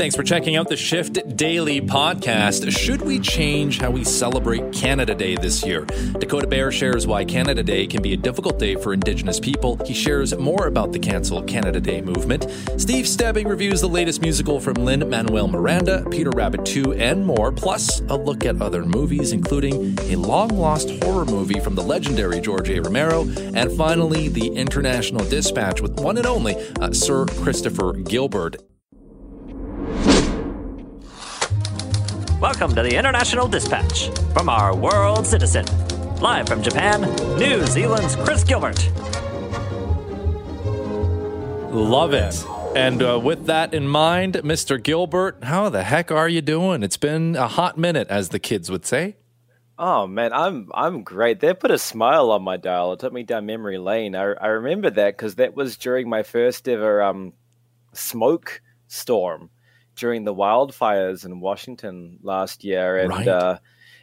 Thanks for checking out the Shift Daily podcast. Should we change how we celebrate Canada Day this year? Dakota Bear shares why Canada Day can be a difficult day for Indigenous people. He shares more about the Cancel Canada Day movement. Steve Stebbing reviews the latest musical from Lin Manuel Miranda, Peter Rabbit 2, and more, plus a look at other movies, including a long lost horror movie from the legendary George A. Romero, and finally, the International Dispatch with one and only uh, Sir Christopher Gilbert. Welcome to the International Dispatch from our world citizen. Live from Japan, New Zealand's Chris Gilbert. Love it. And uh, with that in mind, Mr. Gilbert, how the heck are you doing? It's been a hot minute, as the kids would say. Oh man, I'm I'm great. They put a smile on my dial. It took me down memory lane. I I remember that because that was during my first ever um, smoke storm during the wildfires in Washington last year, and Right. uh,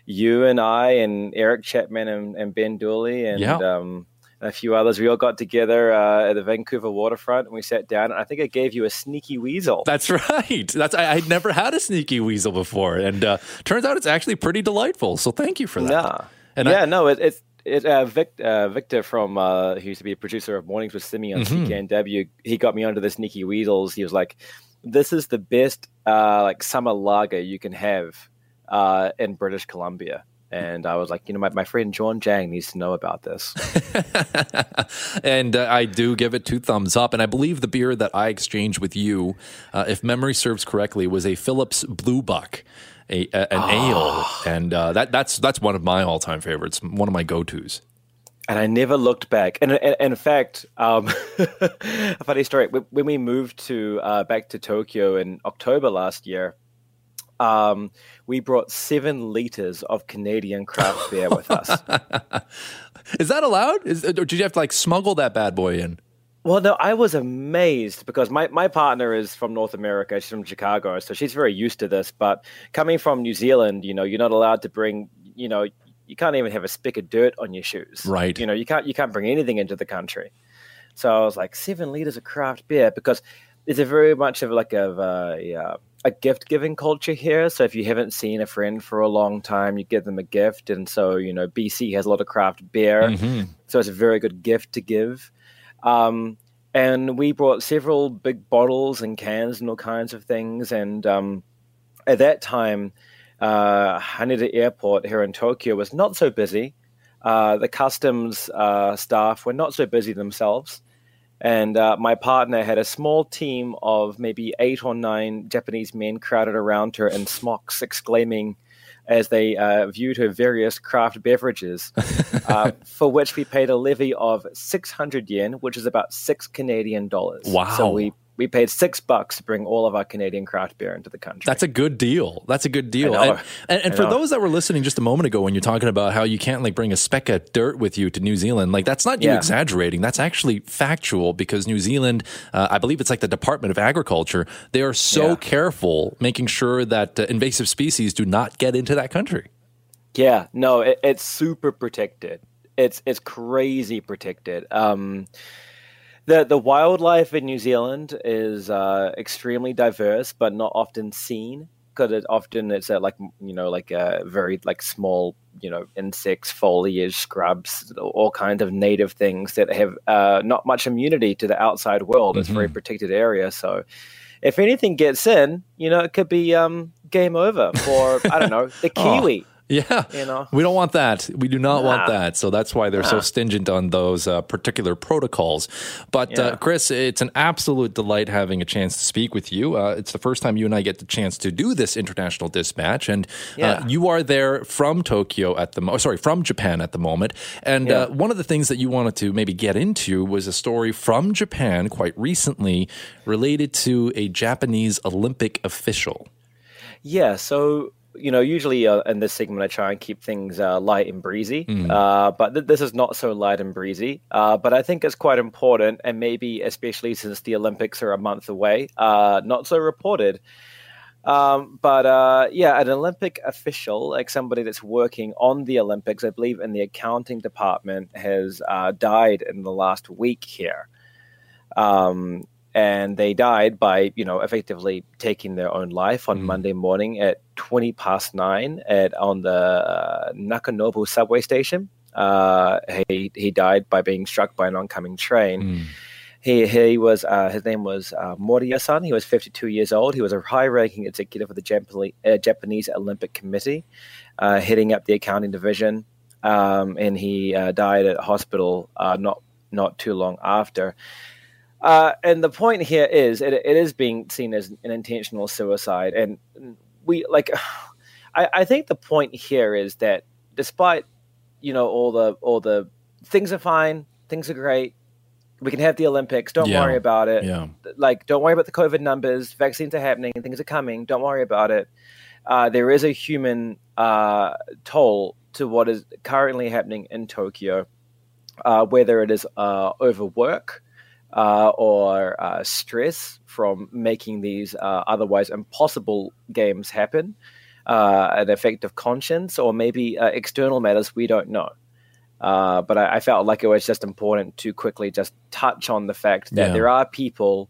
you and I and Eric Chapman and, and Ben Dooley and Yeah. um, a few others, we all got together uh, at the Vancouver waterfront and we sat down. And I think I gave you a sneaky weasel. That's right. That's I, I'd never had a sneaky weasel before, and uh, turns out it's actually pretty delightful. So thank you for that. Nah. And yeah, I, no, it, it's it. Uh, Vic, uh, Victor from uh, who used to be a producer of Mornings with Simi on Mhm. CKNW. He got me onto the Sneaky Weasels. He was like, "This is the best uh, like summer lager you can have uh, in British Columbia." And I was like, you know, my, my friend Jawn Jang needs to know about this. and uh, I do give it two thumbs up. And I believe the beer that I exchanged with you, uh, if memory serves correctly, was a Phillips Blue Buck, a, a- an ale, and uh, that that's that's one of my all time favorites, one of my go tos. And I never looked back. And, and, and in fact, um, a funny story. When we moved to uh, back to Tokyo in October last year, um, we brought seven liters of Canadian craft beer with us. Is that allowed? Is, or did you have to like smuggle that bad boy in? Well, no, I was amazed because my, my partner is from North America. She's from Chicago, so she's very used to this. But coming from New Zealand, you know, you're not allowed to bring, you know, you can't even have a speck of dirt on your shoes. Right. You know, you can't you can't bring anything into the country. So I was like, seven liters of craft beer because it's a very much of like a a, a gift giving culture here. So if you haven't seen a friend for a long time, you give them a gift, and so you know, BC has a lot of craft beer. Mhm. So it's a very good gift to give. Um, and we brought several big bottles and cans and all kinds of things. And um, at that time, uh, Haneda Airport here in Tokyo was not so busy. Uh, the customs uh, staff were not so busy themselves. And uh, my partner had a small team of maybe eight or nine Japanese men crowded around her in smocks, exclaiming as they uh, viewed her various craft beverages, uh, for which we paid a levy of 600 yen, which is about six Canadian dollars. Wow. So we, we paid six bucks to bring all of our Canadian craft beer into the country. That's a good deal. That's a good deal. And, and, and for those that were listening just a moment ago, when you're talking about how you can't like bring a speck of dirt with you to New Zealand, like that's not you Yeah. exaggerating. That's actually factual because New Zealand, uh, I believe it's like the Department of Agriculture, they are so Yeah. careful making sure that uh, invasive species do not get into that country. Yeah, no, it, it's super protected. It's it's crazy protected. Um, the the wildlife in New Zealand is uh, extremely diverse, but not often seen because it often it's like you know like uh, very like small you know insects, foliage, scrubs, all kinds of native things that have uh, not much immunity to the outside world. It's a very protected area, so. If anything gets in, you know, it could be um, game over for I don't know the Aw. kiwi. Yeah. You know? We don't want that. We do not want that. So that's why they're so stingent on those uh, particular protocols. But uh, Chris, it's an absolute delight having a chance to speak with you. Uh, it's the first time you and I get the chance to do this international dispatch. And uh, Yeah. you are there from Tokyo at the mo- sorry, from Japan at the moment. And Yeah. uh, one of the things that you wanted to maybe get into was a story from Japan quite recently related to a Japanese Olympic official. Yeah, so you know, usually uh, in this segment, I try and keep things uh, light and breezy, Mm. uh, but th- this is not so light and breezy. Uh, but I think it's quite important, and maybe especially since the Olympics are a month away, uh, not so reported. Um, but uh, yeah, an Olympic official, like somebody that's working on the Olympics, I believe in the accounting department, has uh, died in the last week here. Um, and they died by, you know, effectively taking their own life on mm. Monday morning at 20 past nine at on the uh, Nakanobu subway station. Uh, he he died by being struck by an oncoming train. Mm. He he was uh, his name was uh, Moriya-san. He was 52 years old. He was a high-ranking executive of the Japanese, uh, Japanese Olympic Committee, uh, heading up the accounting division. Um, and he uh, died at hospital uh, not not too long after. Uh, and the point here is, it, it is being seen as an intentional suicide, and we like. I, I think the point here is that despite you know all the all the things are fine, things are great, we can have the Olympics. Don't yeah. worry about it. Yeah. Like, don't worry about the COVID numbers. Vaccines are happening. Things are coming. Don't worry about it. Uh, there is a human uh, toll to what is currently happening in Tokyo, uh, whether it is uh, overwork uh, or uh, stress from making these otherwise impossible games happen, an effect of conscience, or maybe external matters we don't know. Uh, but I, I, felt like it was just important to quickly just touch on the fact that yeah. there are people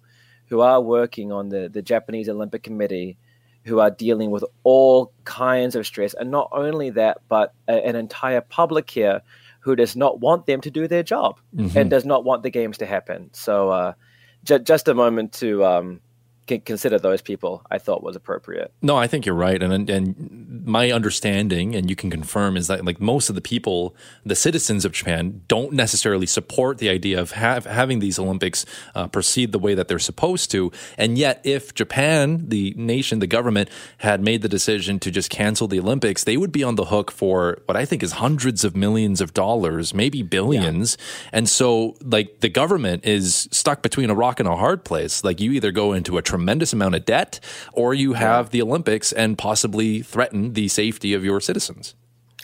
who are working on the, the Japanese Olympic Committee who are dealing with all kinds of stress. And not only that, but a, an entire public here who does not want them to do their job mm-hmm. and does not want the games to happen. So, uh, j- just a moment to um, consider those people I thought was appropriate. No, I think you're right, and and my understanding, and you can confirm, is that like most of the people, the citizens of Japan, don't necessarily support the idea of have, having these Olympics uh, proceed the way that they're supposed to, and yet if Japan, the nation, the government, had made the decision to just cancel the Olympics, they would be on the hook for what I think is hundreds of millions of dollars, maybe billions, yeah. and so like the government is stuck between a rock and a hard place. Like you either go into a tremendous amount of debt, or you have the Olympics and possibly threaten the safety of your citizens.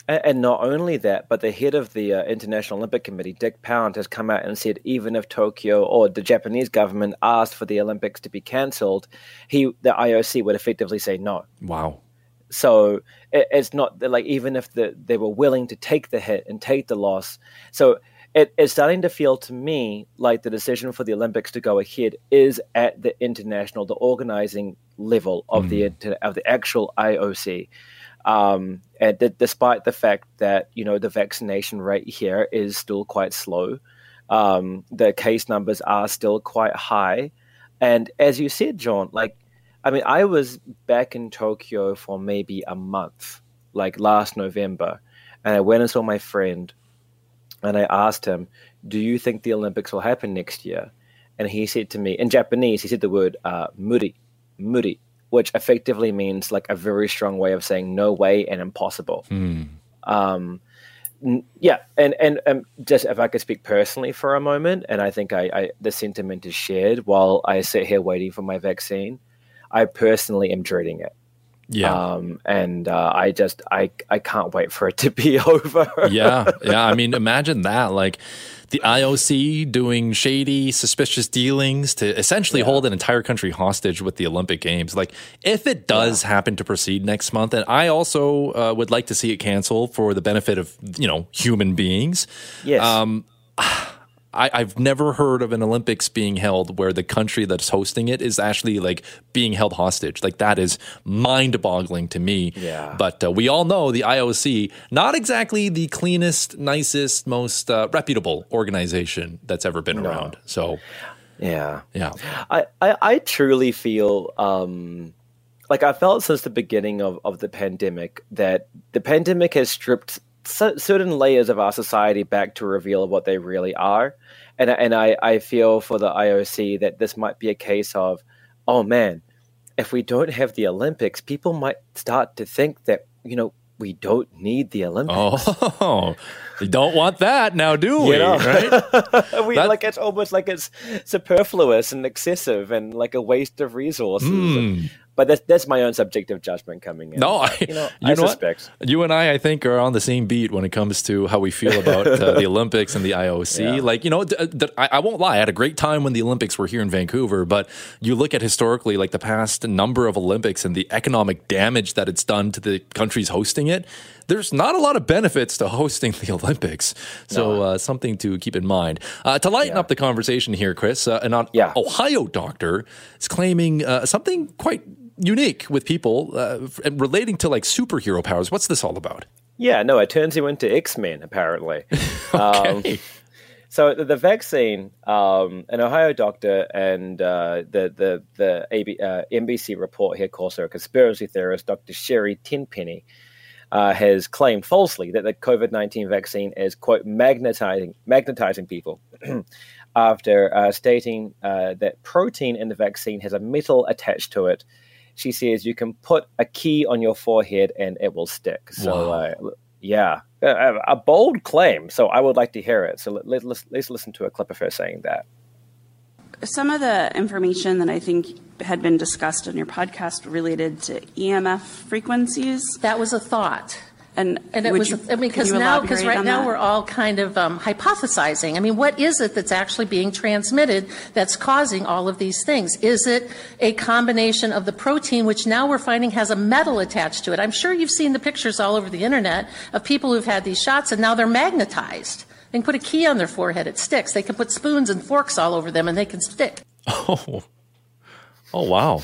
And not only that, but the head of the uh, International Olympic Committee, Dick Pound, has come out and said even if Tokyo or the Japanese government asked for the Olympics to be cancelled, he the IOC would effectively say no. Wow. So it, it's not like even if the, they were willing to take the hit and take the loss. So it, it's starting to feel to me like the decision for the Olympics to go ahead is at the international, the organizing level of mm. the of the actual IOC. Um, and th- despite the fact that you know the vaccination rate here is still quite slow, um, the case numbers are still quite high, and as you said, Jawn, like I mean, I was back in Tokyo for maybe a month, like last November, and I went and saw my friend and I asked him, "Do you think the Olympics will happen next year?" And he said to me in Japanese, he said the word uh, "muri," "muri," which effectively means like a very strong way of saying no way and impossible. Mm. Um, yeah, and, and and just if I could speak personally for a moment, and I think I, I the sentiment is shared while I sit here waiting for my vaccine. I personally am dreading it. Yeah. Um, and uh, I just I I can't wait for it to be over. yeah, yeah. I mean, imagine that. Like the IOC doing shady, suspicious dealings to essentially yeah. hold an entire country hostage with the Olympic Games. Like, if it does yeah. happen to proceed next month, and I also uh, would like to see it canceled for the benefit of you know human beings. Yes. Um, I, have never heard of an Olympics being held where the country that's hosting it is actually like being held hostage. Like that is mind boggling to me. Yeah. But uh, we all know the IOC, not exactly the cleanest, nicest, most uh, reputable organization that's ever been no. around. So, yeah. Yeah. I, I, I truly feel. Um, like I felt since the beginning of, of the pandemic that the pandemic has stripped certain layers of our society back to reveal what they really are. And, and I, I feel for the IOC that this might be a case of, oh man, if we don't have the Olympics, people might start to think that, you know, we don't need the Olympics. Oh, we don't want that now, do we? You know? Right? we like it's almost like it's superfluous and excessive and like a waste of resources. Mm. But that's that's my own subjective judgment coming in. No, I, you know, you I know suspect. What? You and I, I think, are on the same beat when it comes to how we feel about uh, the Olympics and the IOC. Yeah. Like, you know, th- th- I, won't lie, I had a great time when the Olympics were here in Vancouver, but you look at historically, like the past number of Olympics and the economic damage that it's done to the countries hosting it. There's not a lot of benefits to hosting the Olympics, so uh, something to keep in mind. Uh, to lighten Yeah. up the conversation here, Chris, uh, an Yeah. Ohio doctor is claiming uh, something quite unique with people uh, relating to like superhero powers. What's this all about? Yeah, no, it turns you into X Men apparently. Um, Okay. so the, the vaccine, um, an Ohio doctor and uh, the the the AB, uh, NBC report here calls her a conspiracy theorist, Dr. Sherry Tenpenny, uh, has claimed falsely that the COVID nineteen vaccine is quote magnetizing magnetizing people. After uh, stating uh, that protein in the vaccine has a metal attached to it, she says you can put a key on your forehead and it will stick. So, uh, yeah, a, a bold claim. So, I would like to hear it. So, let, let, let's, let's listen to a clip of her saying that. Some of the information that I think had been discussed on your podcast related to EMF frequencies. That was a thought. And, And it was you- I mean, because now, because right now that? we're all kind of um, hypothesizing. I mean, what is it that's actually being transmitted that's causing all of these things? Is it a combination of the protein, which now we're finding has a metal attached to it? I'm sure you've seen the pictures all over the internet of people who've had these shots and now they're magnetized. They can put a key on their forehead, it sticks. They can put spoons and forks all over them and they can stick. Oh, oh wow.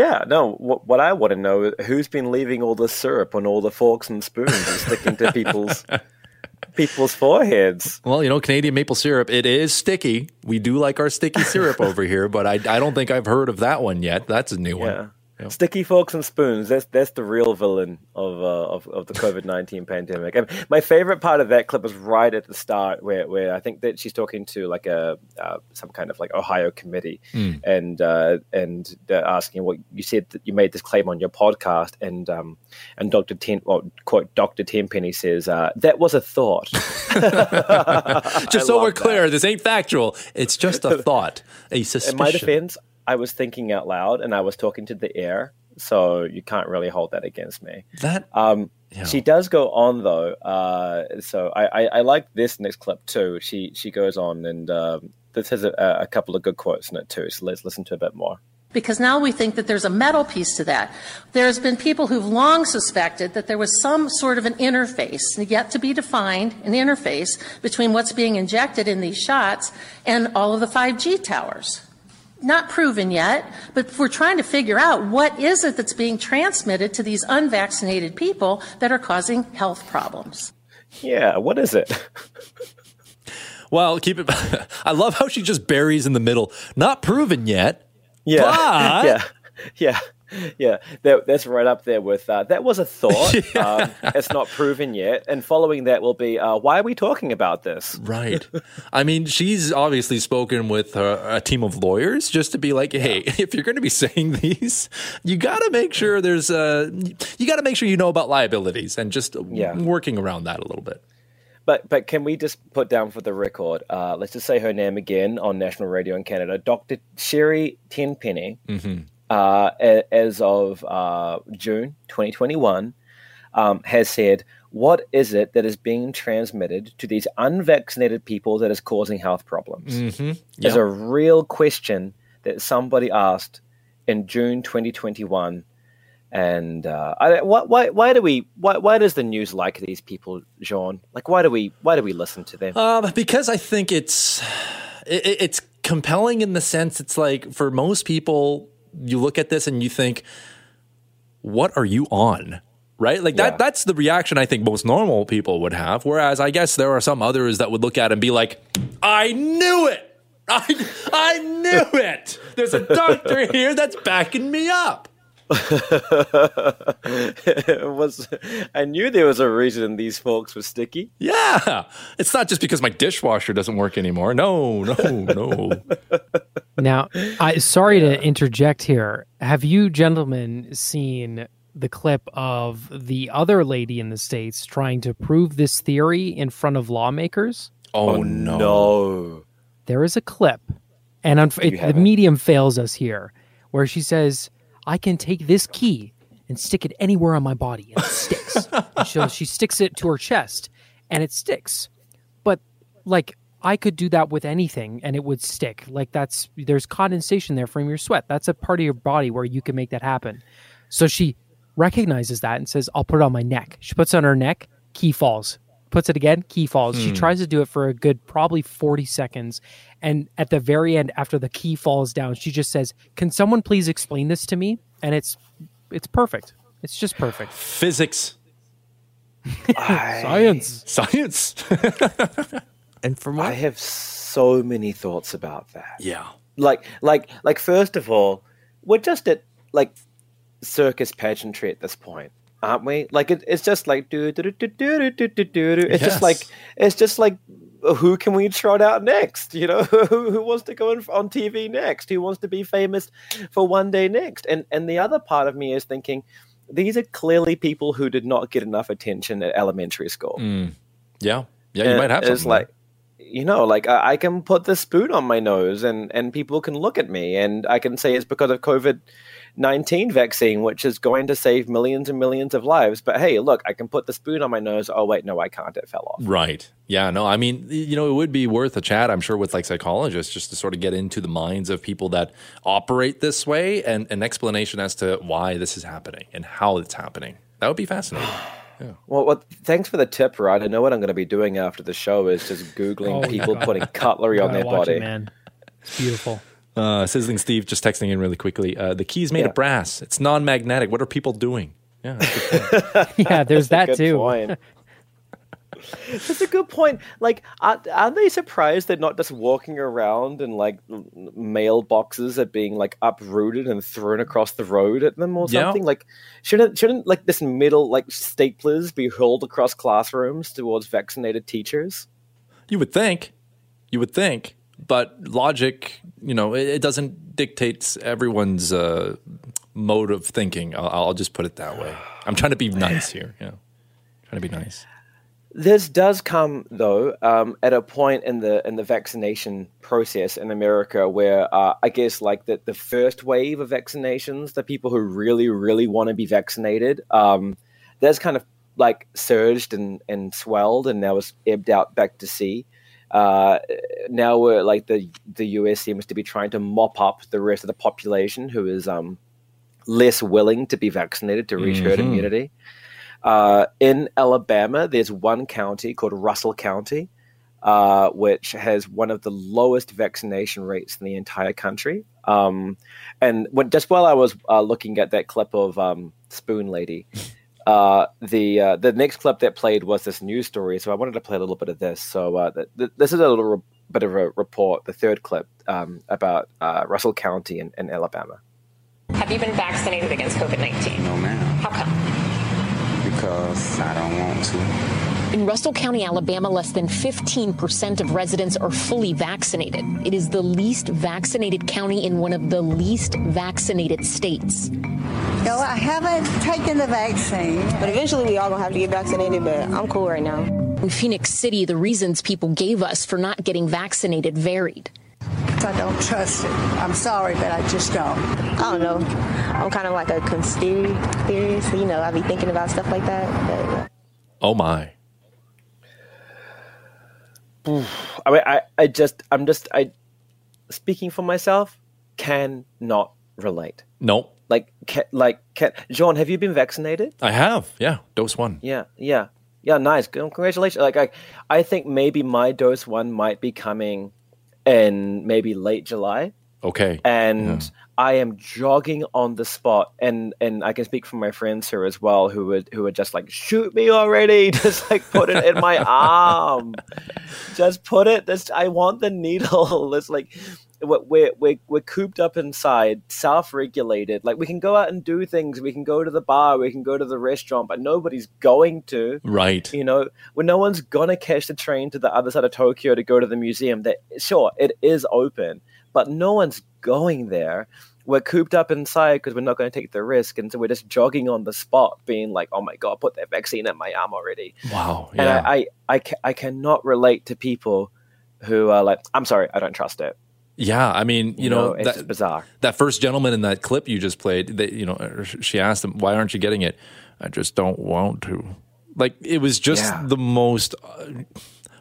Yeah, no, what, what I want to know is who's been leaving all the syrup on all the forks and spoons and sticking to people's people's foreheads. Well, you know, Canadian maple syrup, it is sticky. We do like our sticky syrup over here, but I, I don't think I've heard of that one yet. That's a new Yeah. one. Sticky forks and spoons. That's that's the real villain of uh, of, of the COVID nineteen pandemic. And my favorite part of that clip is right at the start, where, where I think that she's talking to like a uh, some kind of like Ohio committee, and uh, and they're asking what you said that you made this claim on your podcast, and um, and Doctor Ten, well, quote Doctor Tenpenny says uh, that was a thought. Just so we're clear, this ain't factual. It's just a thought, a suspicion. In my defense, I was thinking out loud and I was talking to the air, so you can't really hold that against me. that Um, Yeah. She does go on though, uh, so I, I, I like this next clip too. She she goes on and um, this has a, a couple of good quotes in it too. So let's listen to a bit more. Because now we think that there's a metal piece to that. There's been people who've long suspected that there was some sort of an interface, yet to be defined, an interface between what's being injected in these shots and all of the 5G towers. Not proven yet, but we're trying to figure out what is it that's being transmitted to these unvaccinated people that are causing health problems. Yeah, what is it? well, keep it. I love how she just buries in the middle. Not proven yet. Yeah, But- yeah, yeah, yeah. That, that's right up there with uh, that was a thought. um, it's not proven yet. And following that will be uh, why are we talking about this? Right. I mean, she's obviously spoken with uh, a team of lawyers just to be like, hey, if you're going to be saying these, you got to make sure there's uh, you got to make sure you know about liabilities and just Yeah. working around that a little bit. But but can we just put down for the record? Uh, let's just say her name again on national radio in Canada, Dr. Sherry Tenpenny. Uh, as of uh, June 2021, um, has said, "What is it that is being transmitted to these unvaccinated people that is causing health problems?" Mm-hmm. Is a real question that somebody asked in June 2021. And uh, I, why, why, why do we? Why, why does the news like these people, Jean? Like, why do we? Why do we listen to them? Um, because I think it's it, it- it's compelling in the sense it's like for most people, you look at this and you think, "What are you on?" Right? Like Yeah. that. That's the reaction I think most normal people would have. Whereas I guess there are some others that would look at it and be like, "I knew it." I, I knew it. There's a doctor here that's backing me up. It was. I knew there was a reason these folks were sticky. Yeah. It's not just because my dishwasher doesn't work anymore. No, no, no. Now, I sorry to interject here. Have you gentlemen seen the clip of the other lady in the states trying to prove this theory in front of lawmakers? Oh, oh no. No. There is a clip, and unf- it, the medium fails us here, where she says, I can take this key and stick it anywhere on my body and it sticks. and so she sticks it to her chest and it sticks. But like I could do that with anything and it would stick. Like that's there's condensation there from your sweat. That's a part of your body where you can make that happen. So she recognizes that and says, I'll put it on my neck. She puts it on her neck, key falls. Puts it again, key falls. She hmm. tries to do it for a good probably 40 seconds. And at the very end, after the key falls down, she just says, Can someone please explain this to me? And it's it's perfect. It's just perfect. Physics, Science. science. And from what I have so many thoughts about that. yeah. Like, like, like. First of all, we're just at like circus pageantry at this point, aren't we? Like, it, it's just like do do do do do do do do. It's Yes. just like it's just like who can we trot out next? You know, who, who wants to go on, on TV next? Who wants to be famous for one day next? And and the other part of me is thinking. These are clearly people who did not get enough attention at elementary school. Mm. Yeah. Yeah, you And might have it's like you know like I, I can put the spoon on my nose and and people can look at me and i can say it's because of covid-19 vaccine which is going to save millions and millions of lives but hey look i can put the spoon on my nose oh wait no i can't it fell off Right. Yeah. No, I mean, you know, it would be worth a chat, I'm sure, with like psychologists just to sort of get into the minds of people that operate this way and an explanation as to why this is happening and how it's happening. That would be fascinating. well, well thanks for the tip right i know what i'm going to be doing after the show is just googling Oh, people God. putting cutlery on Gotta their body it, man. It's beautiful. Uh, Sizzling Steve just texting in really quickly. Uh, the key's made Yeah. of brass. It's non magnetic. What are people doing? Yeah. that's a good point. yeah, there's that Good too. point. That's a good point. Like, are, are they surprised they're not just walking around and like mailboxes are being like uprooted and thrown across the road at them or Yeah. something? Like, shouldn't shouldn't like this middle like staplers be hurled across classrooms towards vaccinated teachers? you would think. You would think. But logic, you know, it, it doesn't dictate everyone's uh, mode of thinking. I'll, I'll just put it that way. I'm trying to be nice here. Yeah. Trying to be nice. This does come though um, at a point in the in the vaccination process in America where uh, I guess like the the first wave of vaccinations, the people who really really want to be vaccinated, um, that's kind of like surged and and swelled and now was ebbed out back to sea. Uh, now we're like the the US seems to be trying to mop up the rest of the population who is um, less willing to be vaccinated to reach herd Mhm. immunity. Uh, in Alabama, there's one county called Russell County, uh, which has one of the lowest vaccination rates in the entire country. Um, and when, just while I was uh, looking at that clip of um, Spoon Lady, uh, the uh, the next clip that played was this news story. So I wanted to play a little bit of this. So uh, th- th- this is a little re- bit of a report, the third clip um, about uh, Russell County in, in Alabama. Have you been vaccinated against COVID 19? No, ma'am, How come? because I don't want to. In Russell County, Alabama, less than 15% of residents are fully vaccinated. It is the least vaccinated county in one of the least vaccinated states. No, I haven't taken the vaccine. But eventually, we all gonna have to get vaccinated. But I'm cool right now. In Phenix City, the reasons people gave us for not getting vaccinated varied. I don't trust it. I'm sorry, but I just don't. I don't know. I'm kind of like a conspiracy theorist. You know, I be thinking about stuff like that. But, Oh, my. I mean, I, I just, I'm just, I, speaking for myself, cannot relate. No, Like, ca like, can, Jawn, have you been vaccinated? I have. Yeah. Dose one. Yeah, yeah, yeah. Nice, congratulations. Like, I, I think maybe my dose one might be coming in maybe late July, Okay. and I am jogging on the spot, and and I can speak for my friends here as well, who would who would just like shoot me already, just like put it in my arm, just put it. This I want the needle. It's like we're we're we're, we're cooped up inside, self-regulated. Like we can go out and do things. We can go to the bar. We can go to the restaurant, but nobody's going to. Right. You know, when no one's gonna catch the train to the other side of Tokyo to go to the museum. That sure it is open, but no one's going there. We're cooped up inside because we're not going to take the risk, and so we're just jogging on the spot, being like, "Oh my god, put that vaccine in my arm already." Wow. And I, I, I, ca- I cannot relate to people who are like, "I'm sorry, I don't trust it." Yeah, I mean, you, You know, know, it's just bizarre. That first gentleman in that clip you just played, they, you know, she asked him, "Why aren't you getting it?" I just don't want to. Like it was just Yeah. the most uh,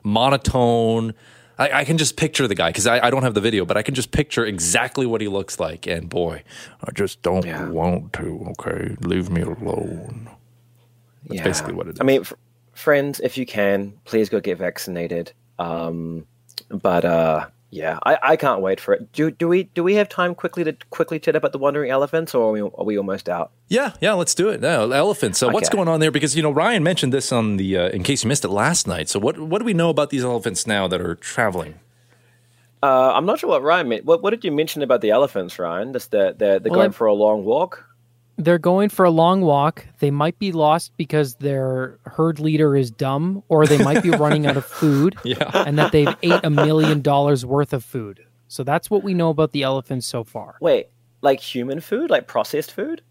monotone. I, I can just picture the guy because I, I don't have the video, but I can just picture exactly what he looks like. And boy, I just don't want to. Okay, leave me alone. That's basically what it is. I mean, f- friends, if you can, please go get vaccinated. Um, but uh, yeah, I, I can't wait for it. Do do we do we have time quickly to quickly chat about the wandering elephants, or are we, are we almost out? Yeah, yeah, let's do it. No, elephants. So what's going on there? Because you know Ryan mentioned this on the uh, in case you missed it last night. So what what do we know about these elephants now that are traveling? Uh, I'm not sure what Ryan meant. What, what did you mention about the elephants, Ryan? Just that they're, they're Well, going I- for a long walk. They're going for a long walk. They might be lost because their herd leader is dumb, or they might be running out of food, Yeah. and that they've ate a million dollars worth of food. So that's what we know about the elephants so far. Wait, like human food, like processed food?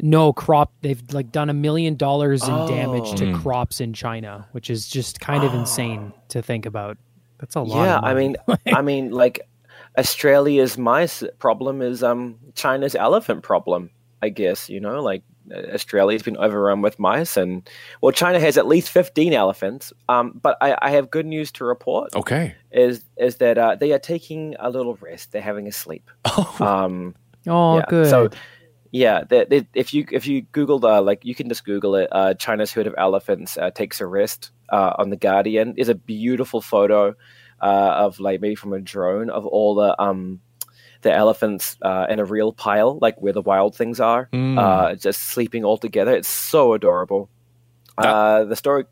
No crop. They've like done a million dollars in damage to Oh. crops in China, which is just kind of insane to think about. That's a lot. yeah, of I mean, I mean, like Australia's mice problem is um China's elephant problem. I guess you know, like uh, Australia's been overrun with mice, and well, China has at least fifteen elephants. Um, but I, I have good news to report. Okay. Is is that uh, they are taking a little rest? They're having a sleep. Um, oh, yeah, good. So, yeah, they, they, if you if you googled uh, like you can just Google it. Uh, China's herd of elephants uh, takes a rest uh, on the Guardian. Is a beautiful photo uh, of like maybe from a drone of all the um the elephants uh, in a real pile, like where the wild things are, Mm. uh, just sleeping all together. It's so adorable. Uh, the story.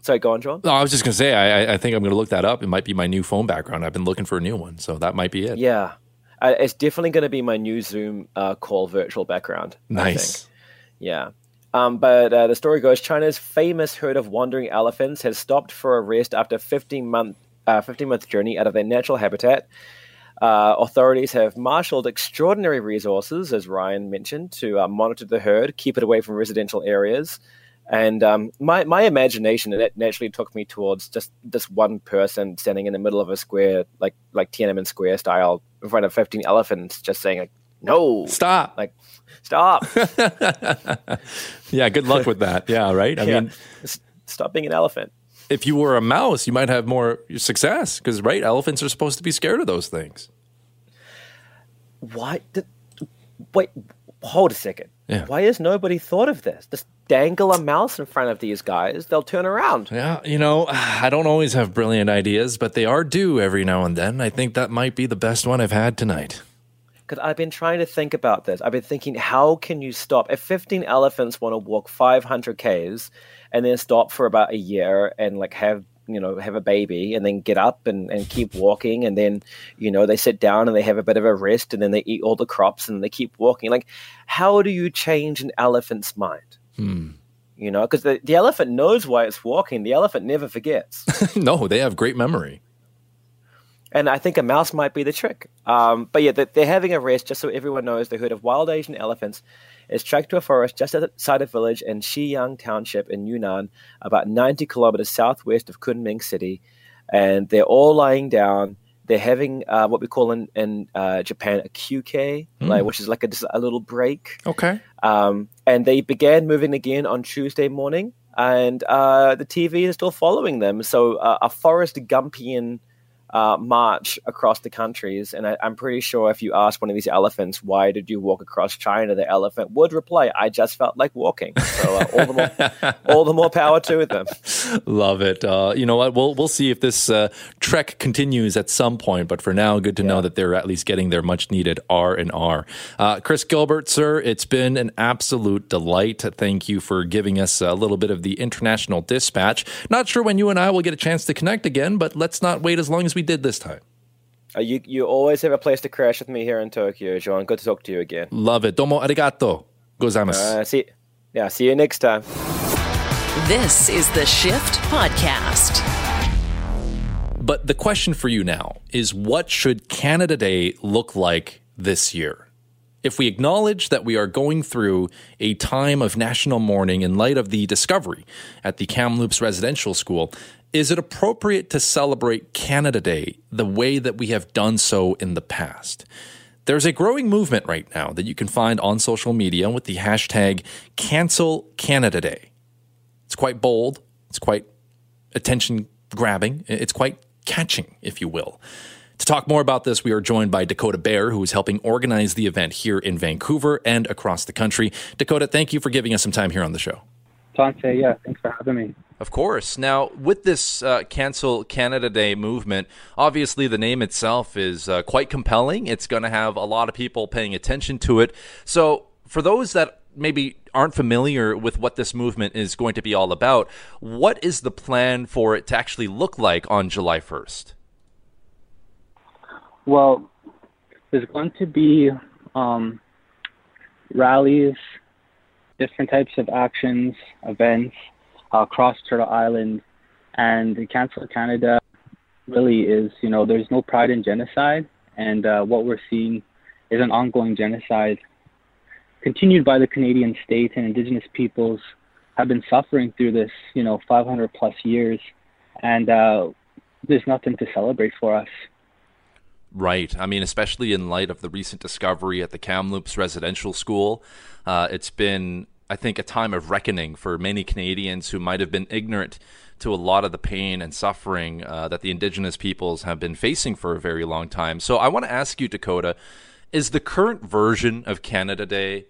Sorry, go on, Jawn. No, I was just gonna say I, I- think I'm gonna look that up. It might be my new phone background. I've been looking for a new one, so that might be it. Yeah, uh, it's definitely going to be my new Zoom uh, call virtual background. Nice. Yeah. Um, but uh, the story goes China's famous herd of wandering elephants has stopped for a rest after a 15 month, uh, 15 month journey out of their natural habitat. Uh, authorities have marshaled extraordinary resources, as Ryan mentioned, to uh, monitor the herd, keep it away from residential areas. And um, my, my imagination it naturally took me towards just this one person standing in the middle of a square, like like Tiananmen Square style, in front of 15 elephants, just saying, like, no, stop, like, stop. Yeah, good luck with that. Yeah, right. I Yeah. mean, stop being an elephant. If you were a mouse, you might have more success because right, elephants are supposed to be scared of those things. Why? Did, wait, hold a second. Yeah. Why has nobody thought of this? Just dangle a mouse in front of these guys; they'll turn around. Yeah, you know, I don't always have brilliant ideas, but they are due every now and then. I think that might be the best one I've had tonight. Because I've been trying to think about this. I've been thinking, how can you stop? If 15 elephants want to walk 500 k's and then stop for about a year and like have you know have a baby and then get up and, and keep walking. And then you know they sit down and they have a bit of a rest and then they eat all the crops and they keep walking. Like how do you change an elephant's mind? Hmm. you know because the, the elephant knows why it's walking. The elephant never forgets. No, they have great memory. And I think a mouse might be the trick. Um, but yeah, they- they're having a rest, just so everyone knows. The herd of wild Asian elephants is tracked to a forest just outside a village in Xiyang Township in Yunnan, about 90 kilometers southwest of Kunming City. And they're all lying down. They're having uh, what we call in, in uh, Japan a QK, Mm. like, which is like a, a little break. Okay. Um, and they began moving again on Tuesday morning, and uh, the TV is still following them. So uh, a Forrest Gumpian uh, march across the countries, and I, I'm pretty sure if you ask one of these elephants, "Why did you walk across China?" the elephant would reply, "I just felt like walking." So uh, all the more, all the more power to them. Love it. Uh, you know what? We'll we'll see if this uh, trek continues at some point. But for now, good to know that they're at least getting their much needed R and R. Uh, Chris Gilbert, sir, it's been an absolute delight. Thank you for giving us a little bit of the international dispatch. Not sure when you and I will get a chance to connect again, but let's not wait as long as we did this time. Uh, you you always have a place to crash with me here in Tokyo, Jawn. Good to talk to you again. Love it. Domo arigato. Gozaimasu. Uh, see, yeah, see you next time. This is the Shift Podcast. But the question for you now is what should Canada Day look like this year? If we acknowledge that we are going through a time of national mourning in light of the discovery at the Kamloops Residential School, is it appropriate to celebrate Canada Day the way that we have done so in the past? There's a growing movement right now that you can find on social media with the hashtag Cancel Canada Day. It's quite bold, it's quite attention grabbing, it's quite catching, if you will. To talk more about this, we are joined by Dakota Bear, who is helping organize the event here in Vancouver and across the country. Dakota, thank you for giving us some time here on the show. Dante, yeah, thanks for having me. Of course. Now, with this uh, Cancel Canada Day movement, obviously the name itself is uh, quite compelling. It's going to have a lot of people paying attention to it. So, for those that maybe aren't familiar with what this movement is going to be all about, what is the plan for it to actually look like on July 1st? Well, there's going to be um, rallies, different types of actions, events uh, across Turtle Island, and the Cancel Canada really is, you know, there's no pride in genocide, and uh, what we're seeing is an ongoing genocide continued by the Canadian state and Indigenous peoples have been suffering through this, you know, 500 plus years, and uh, there's nothing to celebrate for us. Right. I mean, especially in light of the recent discovery at the Kamloops Residential School, uh, it's been, I think, a time of reckoning for many Canadians who might have been ignorant to a lot of the pain and suffering uh, that the Indigenous peoples have been facing for a very long time. So I want to ask you, Dakota, is the current version of Canada Day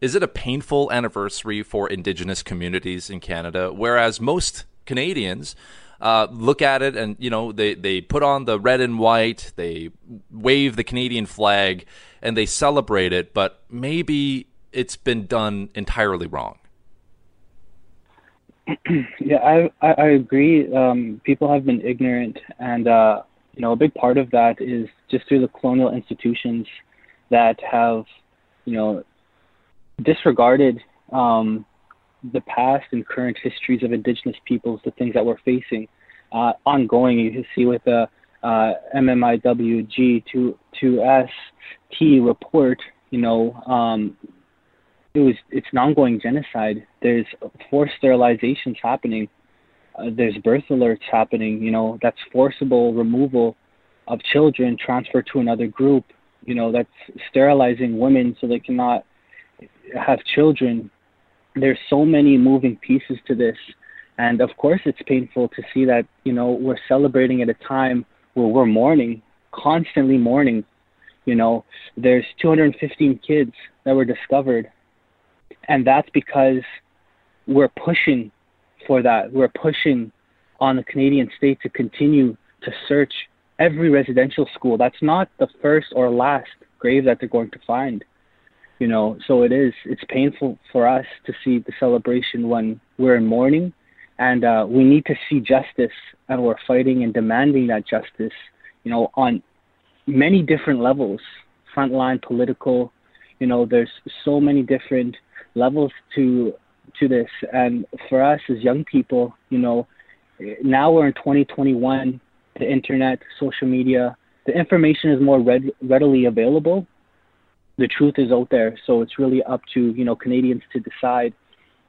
is it a painful anniversary for Indigenous communities in Canada? Whereas most Canadians uh, look at it and you know they they put on the red and white, they wave the Canadian flag, and they celebrate it, but maybe it's been done entirely wrong. yeah, I I, I agree. Um, people have been ignorant, and uh, you know a big part of that is just through the colonial institutions that have you know disregarded um, the past and current histories of indigenous peoples, the things that we're facing uh, ongoing. You can see with the uh, MMIWG 2ST report, you know, um, it was it's an ongoing genocide. There's forced sterilizations happening. Uh, there's birth alerts happening. You know, that's forcible removal of children transferred to another group. You know, that's sterilizing women so they cannot have children. There's so many moving pieces to this. And of course, it's painful to see that, you know, we're celebrating at a time where we're mourning, constantly mourning. You know, there's 215 kids that were discovered. And that's because we're pushing for that. We're pushing on the Canadian state to continue to search every residential school. That's not the first or last grave that they're going to find you know so it is it's painful for us to see the celebration when we're in mourning and uh, we need to see justice and we're fighting and demanding that justice you know on many different levels frontline political you know there's so many different levels to to this and for us as young people you know now we're in 2021 the internet social media the information is more read, readily available the truth is out there. So it's really up to you know Canadians to decide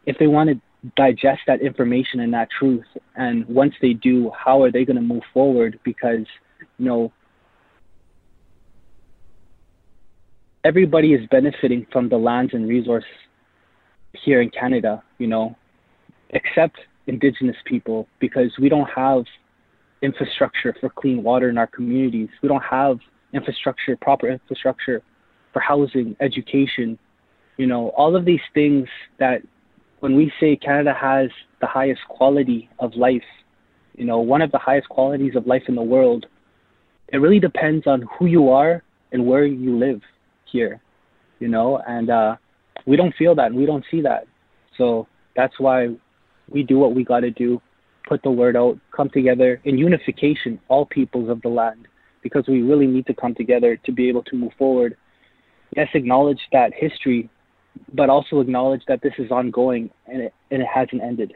if they want to digest that information and that truth. And once they do, how are they going to move forward? Because you know everybody is benefiting from the lands and resources here in Canada. You know, except Indigenous people because we don't have infrastructure for clean water in our communities. We don't have infrastructure, proper infrastructure for housing, education, you know, all of these things that when we say Canada has the highest quality of life, you know, one of the highest qualities of life in the world, it really depends on who you are and where you live here, you know, and uh, we don't feel that and we don't see that. So that's why we do what we got to do, put the word out, come together in unification, all peoples of the land, because we really need to come together to be able to move forward yes, acknowledge that history, but also acknowledge that this is ongoing and it, and it hasn't ended.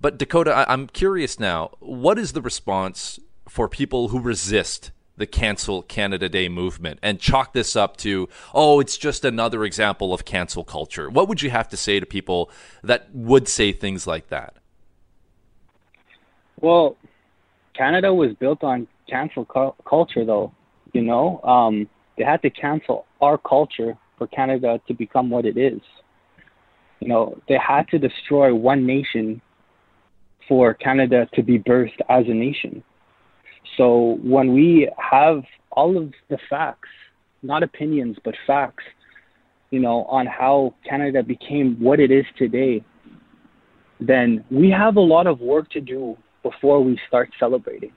But Dakota, I, I'm curious now. What is the response for people who resist the cancel Canada Day movement and chalk this up to, oh, it's just another example of cancel culture. What would you have to say to people that would say things like that? Well, Canada was built on cancel cu- culture, though. You know, um, they had to cancel our culture for Canada to become what it is. You know, they had to destroy one nation for Canada to be birthed as a nation. So when we have all of the facts, not opinions, but facts, you know, on how Canada became what it is today, then we have a lot of work to do before we start celebrating.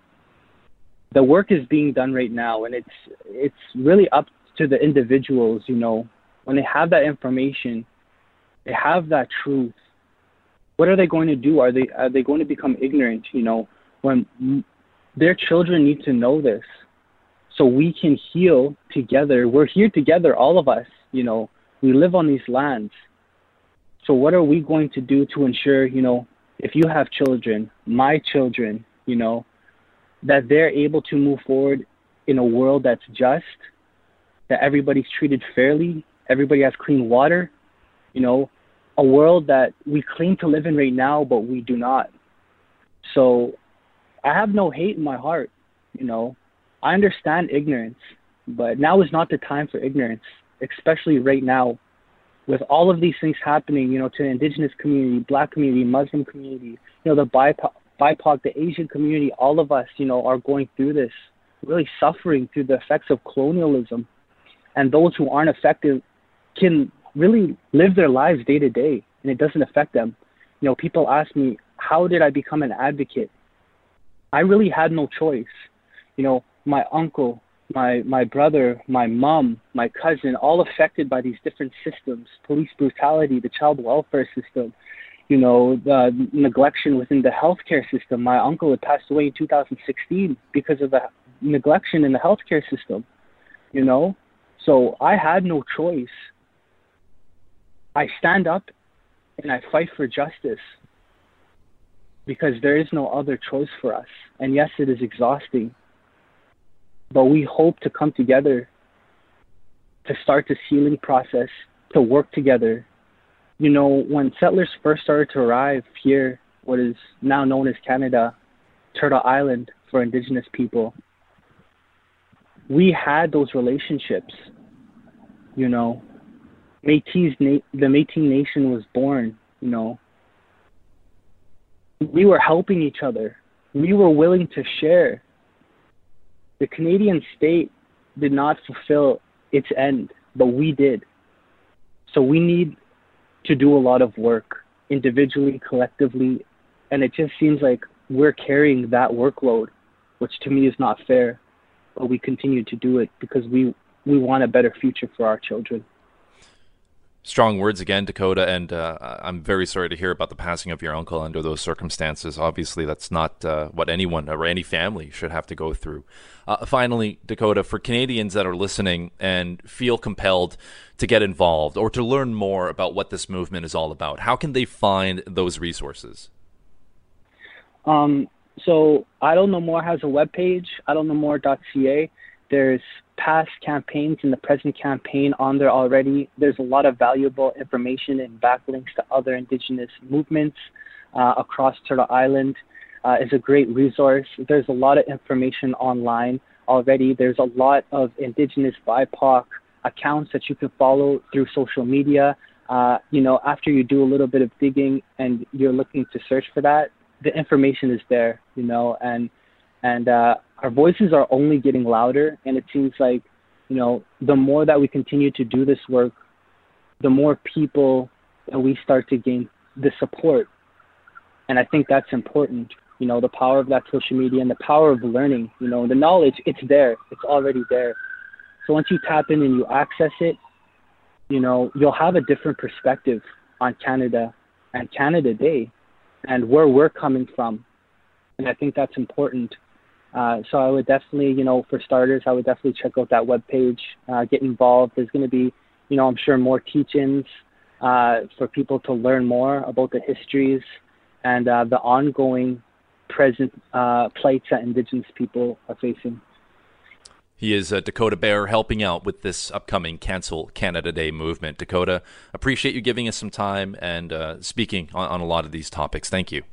The work is being done right now, and it's it's really up to the individuals. You know, when they have that information, they have that truth. What are they going to do? Are they are they going to become ignorant? You know, when their children need to know this, so we can heal together. We're here together, all of us. You know, we live on these lands. So what are we going to do to ensure, you know, if you have children, my children, you know, that they're able to move forward in a world that's just, that everybody's treated fairly, everybody has clean water, you know, a world that we claim to live in right now, but we do not. So I have no hate in my heart, you know. I understand ignorance, but now is not the time for ignorance, especially right now with all of these things happening, you know, to the indigenous community, black community, Muslim community, you know, the BIPOC, BIPOC, the Asian community, all of us, you know, are going through this, really suffering through the effects of colonialism. And those who aren't affected can really live their lives day to day, and it doesn't affect them. You know, people ask me, how did I become an advocate? I really had no choice. You know, my uncle, my my brother, my mom, my cousin, all affected by these different systems, police brutality, the child welfare system, you know, the neglection within the healthcare system. My uncle had passed away in 2016 because of the neglection in the healthcare system, you know. So I had no choice. I stand up and I fight for justice because there is no other choice for us. And yes, it is exhausting but we hope to come together to start this healing process, to work together. You know, when settlers first started to arrive here, what is now known as Canada, Turtle Island for Indigenous people, we had those relationships. You know, Métis, the Métis Nation was born. You know, we were helping each other. We were willing to share the Canadian state did not fulfill its end, but we did. So we need to do a lot of work individually, collectively, and it just seems like we're carrying that workload, which to me is not fair. But we continue to do it because we we want a better future for our children. Strong words again, Dakota, and uh, I'm very sorry to hear about the passing of your uncle under those circumstances. Obviously, that's not uh, what anyone or any family should have to go through. Uh, finally, Dakota, for Canadians that are listening and feel compelled to get involved or to learn more about what this movement is all about, how can they find those resources? Um, so, Idle No More has a webpage, idlenomore.ca. There's past campaigns and the present campaign on there already. There's a lot of valuable information and backlinks to other Indigenous movements uh, across Turtle Island. Uh, is a great resource. There's a lot of information online already. There's a lot of Indigenous BIPOC accounts that you can follow through social media. Uh, you know, after you do a little bit of digging and you're looking to search for that, the information is there. You know, and and uh, our voices are only getting louder and it seems like you know the more that we continue to do this work the more people that we start to gain the support. And i think that's important you know the power of that social media and the power of learning you know the knowledge it's there it's already there. So once you tap in and you access it you know you'll have a different perspective on canada and canada day and where we're coming from. And i think that's important uh, so I would definitely, you know, for starters, I would definitely check out that webpage, uh, get involved. There's going to be, you know, I'm sure more teach-ins uh, for people to learn more about the histories and uh, the ongoing present uh, plights that Indigenous people are facing. He is uh, Dakota Bear helping out with this upcoming Cancel Canada Day movement. Dakota, appreciate you giving us some time and uh, speaking on, on a lot of these topics. Thank you.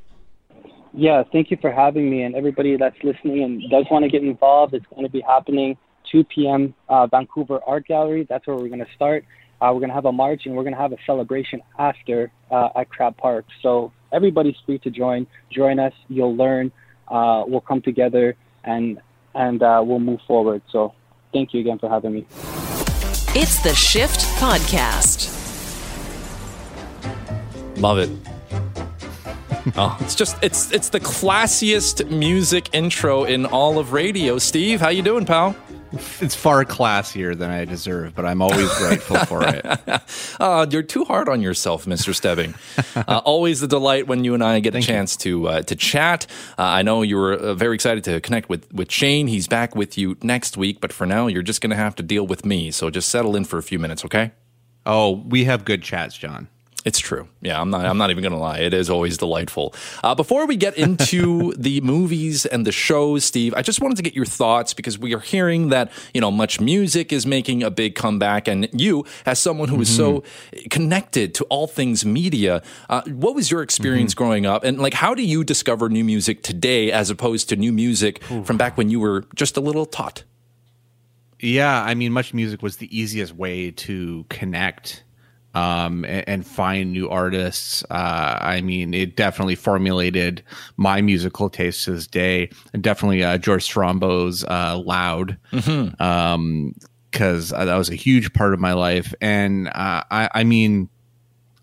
Yeah, thank you for having me. And everybody that's listening and does want to get involved, it's going to be happening 2 p.m. Uh, Vancouver Art Gallery. That's where we're going to start. Uh, we're going to have a march and we're going to have a celebration after uh, at Crab Park. So everybody's free to join. Join us. You'll learn. Uh, we'll come together and and uh, we'll move forward. So thank you again for having me. It's the Shift Podcast. Love it. oh, it's just it's it's the classiest music intro in all of radio. Steve, how you doing, pal? It's far classier than I deserve, but I'm always grateful for it. uh, you're too hard on yourself, Mr. Stebbing. uh, always a delight when you and I get Thank a chance to uh, to chat. Uh, I know you were uh, very excited to connect with with Shane. He's back with you next week, but for now, you're just going to have to deal with me. So just settle in for a few minutes, okay? Oh, we have good chats, Jawn. It's true. Yeah, I'm not. I'm not even going to lie. It is always delightful. Uh, before we get into the movies and the shows, Steve, I just wanted to get your thoughts because we are hearing that you know much music is making a big comeback, and you, as someone who is so connected to all things media, uh, what was your experience growing up, and like how do you discover new music today as opposed to new music from back when you were just a little tot? Yeah, I mean, much music was the easiest way to connect um, and, and find new artists. Uh, I mean, it definitely formulated my musical taste to this day. And definitely uh, George Strombo's uh, "Loud," Mm-hmm. um, because that was a huge part of my life. And uh, I, I mean,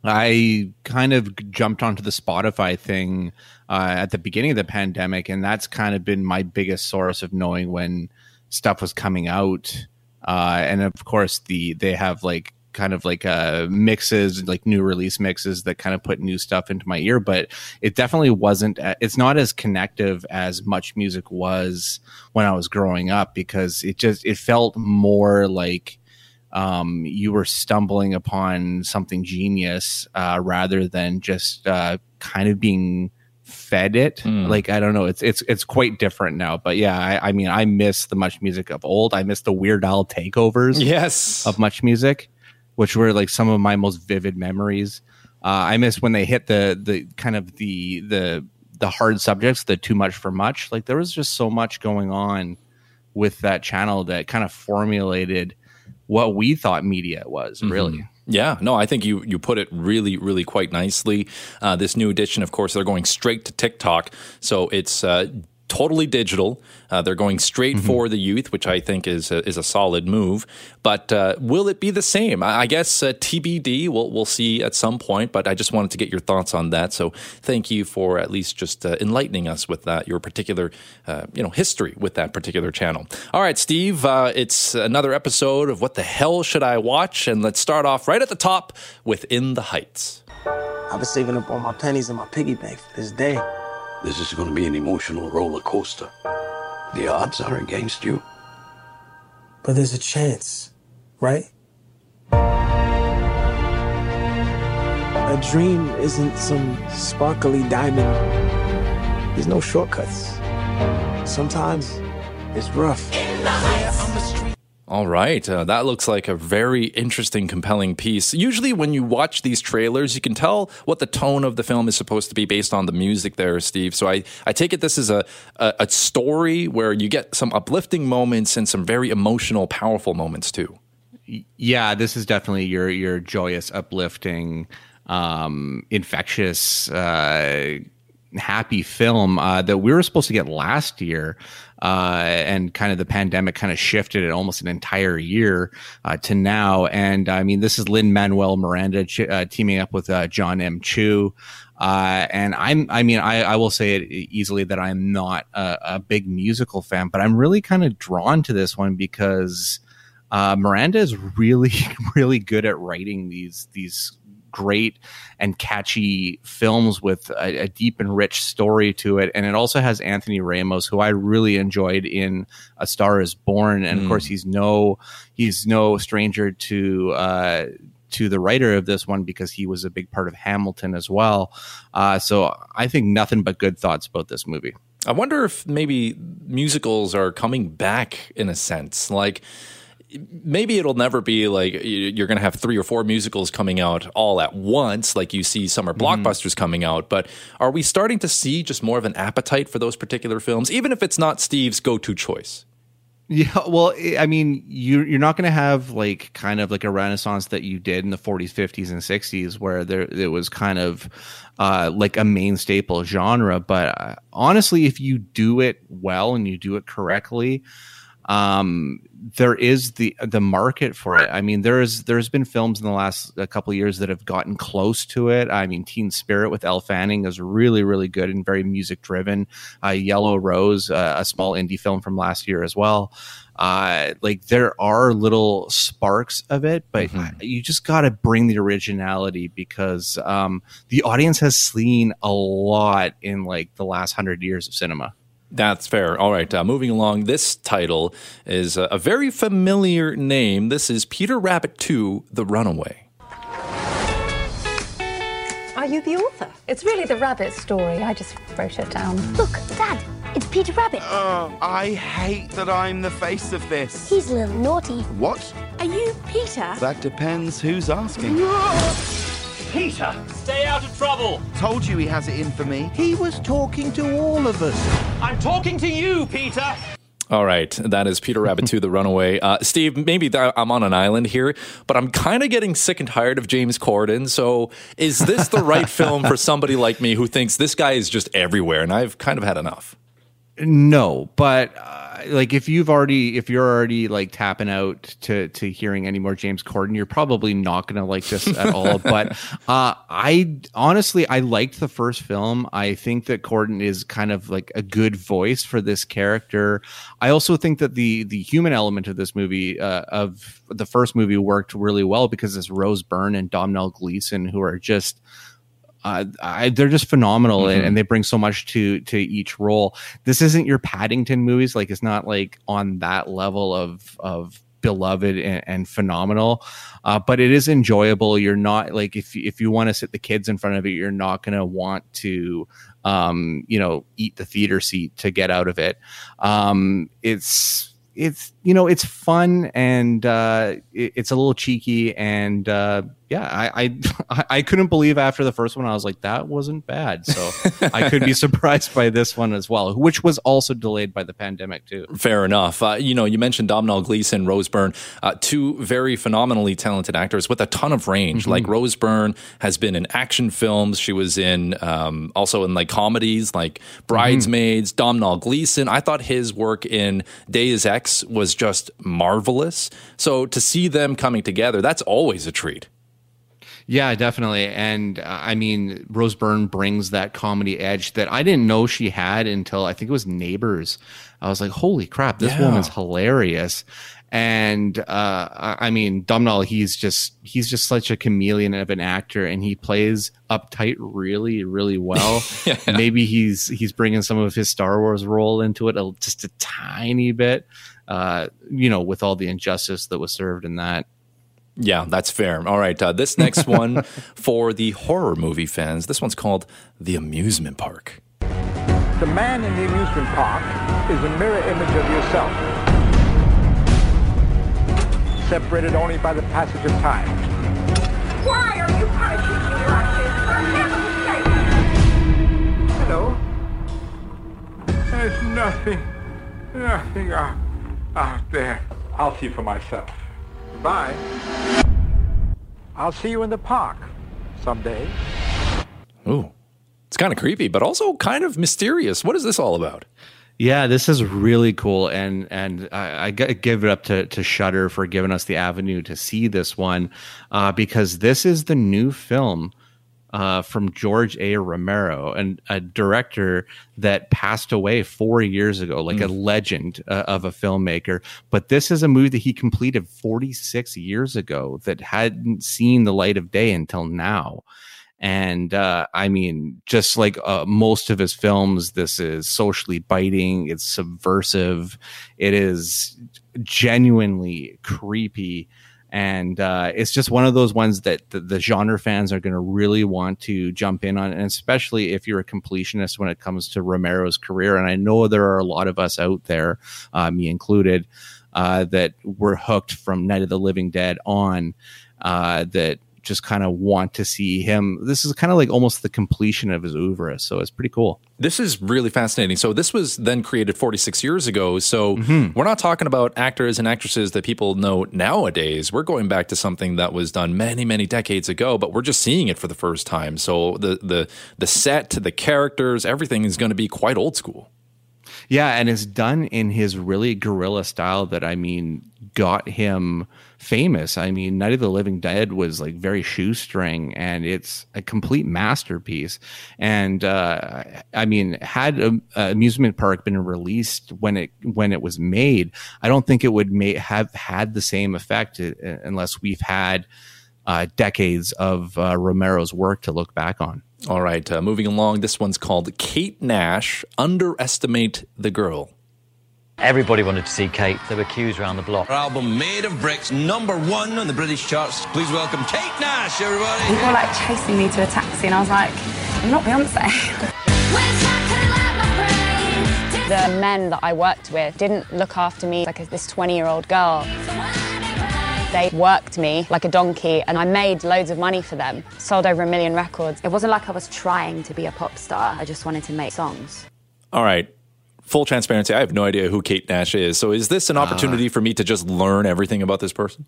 I kind of jumped onto the Spotify thing uh, at the beginning of the pandemic, and that's kind of been my biggest source of knowing when stuff was coming out. Uh, and of course, the they have like kind of like uh, mixes, like new release mixes that kind of put new stuff into my ear. But it definitely wasn't. It's not as connective as much music was when I was growing up because it just it felt more like um, you were stumbling upon something genius uh, rather than just uh, kind of being fed it. Hmm. Like I don't know, it's it's it's quite different now. But yeah, I, I mean, I miss the much music of old. I miss the Weird Al takeovers. Yes, of much music, which were like some of my most vivid memories. Uh, I miss when they hit the the kind of the the the hard subjects, the too much for much. Like there was just so much going on with that channel that kind of formulated what we thought media was really. Mhm. Yeah, no, I think you you put it really, really quite nicely. Uh, this new edition, of course, they're going straight to TikTok, so it's uh, totally digital. Uh, they're going straight for the youth, which I think is a, is a solid move. But uh, will it be the same? I, I guess uh, TBD. We'll we'll see at some point. But I just wanted to get your thoughts on that. So thank you for at least just uh, enlightening us with that your particular uh, you know history with that particular channel. All right, Steve, uh, it's another episode of What the Hell Should I Watch? And let's start off right at the top with In the Heights. I've been saving up all my pennies in my piggy bank for this day. This is going to be an emotional roller coaster. The odds are against you. But there's a chance, right? A dream isn't some sparkly diamond. There's no shortcuts. Sometimes it's rough. All right. Uh, that looks like a very interesting, compelling piece. Usually, when you watch these trailers, you can tell what the tone of the film is supposed to be based on the music there, Steve. So I, I take it this is a, a, a story where you get some uplifting moments and some very emotional, powerful moments, too. yeah, this is definitely your your joyous, uplifting, um, infectious, uh, happy film uh, that we were supposed to get last year. Uh, and kind of the pandemic kind of shifted it almost an entire year uh, to now. And I mean, this is Lin Manuel Miranda ch- uh, teaming up with uh, John M. Chu. Uh, and I'm, I mean, I, I will say it easily that I'm not a, a big musical fan, but I'm really kind of drawn to this one because uh, Miranda is really, really good at writing these these great and catchy films with a, a deep and rich story to it. And it also has Anthony Ramos, who I really enjoyed in A Star Is Born, and of Mm. course he's no he's no stranger to. Uh, to the writer of this one because he was a big part of Hamilton as well. Uh, so I think nothing but good thoughts about this movie. I wonder if maybe musicals are coming back in a sense. Like, maybe it'll never be like you're going to have three or four musicals coming out all at once, like you see summer Mm-hmm. blockbusters coming out. But are we starting to see just more of an appetite for those particular films, even if it's not Steve's go-to choice? Yeah, well, I- mean, you you're not going to have like kind of like a renaissance that you did in the 40s, 50s, and 60s, where there it was kind of uh, like a main staple genre. But uh, honestly, if you do it well and you do it correctly, um, there is the the market for it. I mean, there's there's been films in the last a couple of years that have gotten close to it. I mean, Teen Spirit with Elle Fanning is really really good and very music driven. Uh, Yellow Rose, uh, a small indie film from last year as well. Uh, like there are little sparks of it, but you just got to bring the originality because um, the audience has seen a lot in like the last hundred years of cinema. That's fair. All right, uh, moving along. This title is a, a very familiar name. This is Peter Rabbit 2 The Runaway. Are you the author? It's really the rabbit story. I just wrote it down. Look, Dad, it's Peter Rabbit. Oh, I hate that I'm the face of this. He's a little naughty. What? Are you Peter? That depends who's asking. Peter, stay out of trouble. Told you he has it in for me. He was talking to all of us. I'm talking to you, Peter. All right, that is Peter Rabbit 2 The Runaway. Uh, Steve, maybe th- I'm on an island here, but I'm kind of getting sick and tired of James Corden. So is this the right film for somebody like me who thinks this guy is just everywhere and I've kind of had enough? No, but uh, like if you've already if you're already like tapping out to to hearing any more James Corden, you're probably not going to like this at all. But uh, I honestly I liked the first film. I think that Corden is kind of like a good voice for this character. I also think that the the human element of this movie uh, of the first movie worked really well because it's Rose Byrne and Domhnall Gleeson who are just uh, I, they're just phenomenal and, Mhm. and they bring so much to to each role. This isn't your Paddington movies, like it's not like on that level of of beloved and, and phenomenal, uh, but it is enjoyable. You're not like if if you want to sit the kids in front of it, you're not going to want to um, you know eat the theater seat to get out of it. Um, it's it's you know it's fun and uh, it, it's a little cheeky and uh, yeah I, I I couldn't believe after the first one I was like that wasn't bad so I could be surprised by this one as well which was also delayed by the pandemic too. Fair enough. Uh, you know, you mentioned Domhnall Gleeson, Rose Byrne, uh, two very phenomenally talented actors with a ton of range. Mhm. Like Rose Byrne has been in action films. She was in um, also in like comedies like Bridesmaids. Domhnall Gleeson. I thought his work in Deus Ex was just marvelous. So to see them coming together, that's always a treat. Yeah, definitely. And uh, I mean, Rose Byrne brings that comedy edge that I didn't know she had until I think it was Neighbors. I was like, holy crap, this Yeah. woman's hilarious. And uh, I mean, Domhnall, he's just he's just such a chameleon of an actor, and he plays uptight really, really well. Maybe he's he's bringing some of his Star Wars role into it, a, just a tiny bit. Uh, you know, with all the injustice that was served in that. Yeah, that's fair. All right. Uh, this next one for the horror movie fans. This one's called The Amusement Park. The man in the amusement park is a mirror image of yourself, separated only by the passage of time. Why are you punishing me like this? For Hello? There's nothing, nothing out, out there. I'll see for myself. Bye. I'll see you in the park someday. Ooh, it's kind of creepy, but also kind of mysterious. What is this all about? Yeah, this is really cool, and and I give it up to to Shutter for giving us the avenue to see this one, uh, because this is the new film uh, from George A. Romero, and a director that passed away four years ago, like a legend uh, of a filmmaker. But this is a movie that he completed 46 years ago that hadn't seen the light of day until now. And uh, I mean, just like uh, most of his films, this is socially biting. It's subversive. It is genuinely creepy and uh, it's just one of those ones that the, the genre fans are going to really want to jump in on and especially if you're a completionist when it comes to romero's career. And i know there are a lot of us out there uh, me included uh, that were hooked from Night of the Living Dead on uh, that just kind of want to see him. This is kind of like almost the completion of his oeuvre, so it's pretty cool. This is really fascinating. So this was then created 46 years ago. So mm-hmm. we're not talking about actors and actresses that people know nowadays. We're going back to something that was done many, many decades ago, but we're just seeing it for the first time. So the the the set, the characters, everything is going to be quite old school. Yeah, and it's done in his really guerrilla style that I mean got him famous. I mean, Night of the Living Dead was like very shoestring, and it's a complete masterpiece. And uh, I mean, had a, a amusement park been released when it when it was made, I don't think it would have had the same effect uh, unless we've had uh, decades of uh, Romero's work to look back on. All right, uh, moving along. This one's called Kate Nash. Underestimate the girl. Everybody wanted to see Kate. There were queues around the block. Her album Made of Bricks, number one on the British charts. Please welcome Kate Nash, everybody. People were like chasing me to a taxi, and I was like, I'm not Beyonce. The men that I worked with didn't look after me like this 20 year old girl. They worked me like a donkey, and I made loads of money for them. Sold over a million records. It wasn't like I was trying to be a pop star, I just wanted to make songs. All right. Full transparency, I have no idea who Kate Nash is. So is this an ah. opportunity for me to just learn everything about this person?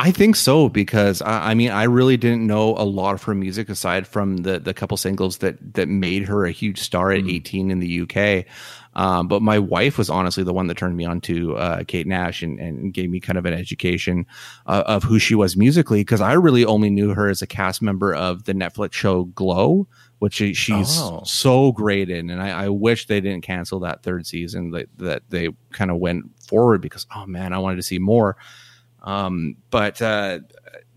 I think so because I, I mean I really didn't know a lot of her music aside from the the couple singles that that made her a huge star at hmm. 18 in the UK. Um, but my wife was honestly the one that turned me on to uh, Kate Nash and, and gave me kind of an education uh, of who she was musically because I really only knew her as a cast member of the Netflix show Glow, which she- she's Oh. so great in. And I, I wish they didn't cancel that third season that, that they kind of went forward because, oh man, I wanted to see more. Um, but uh,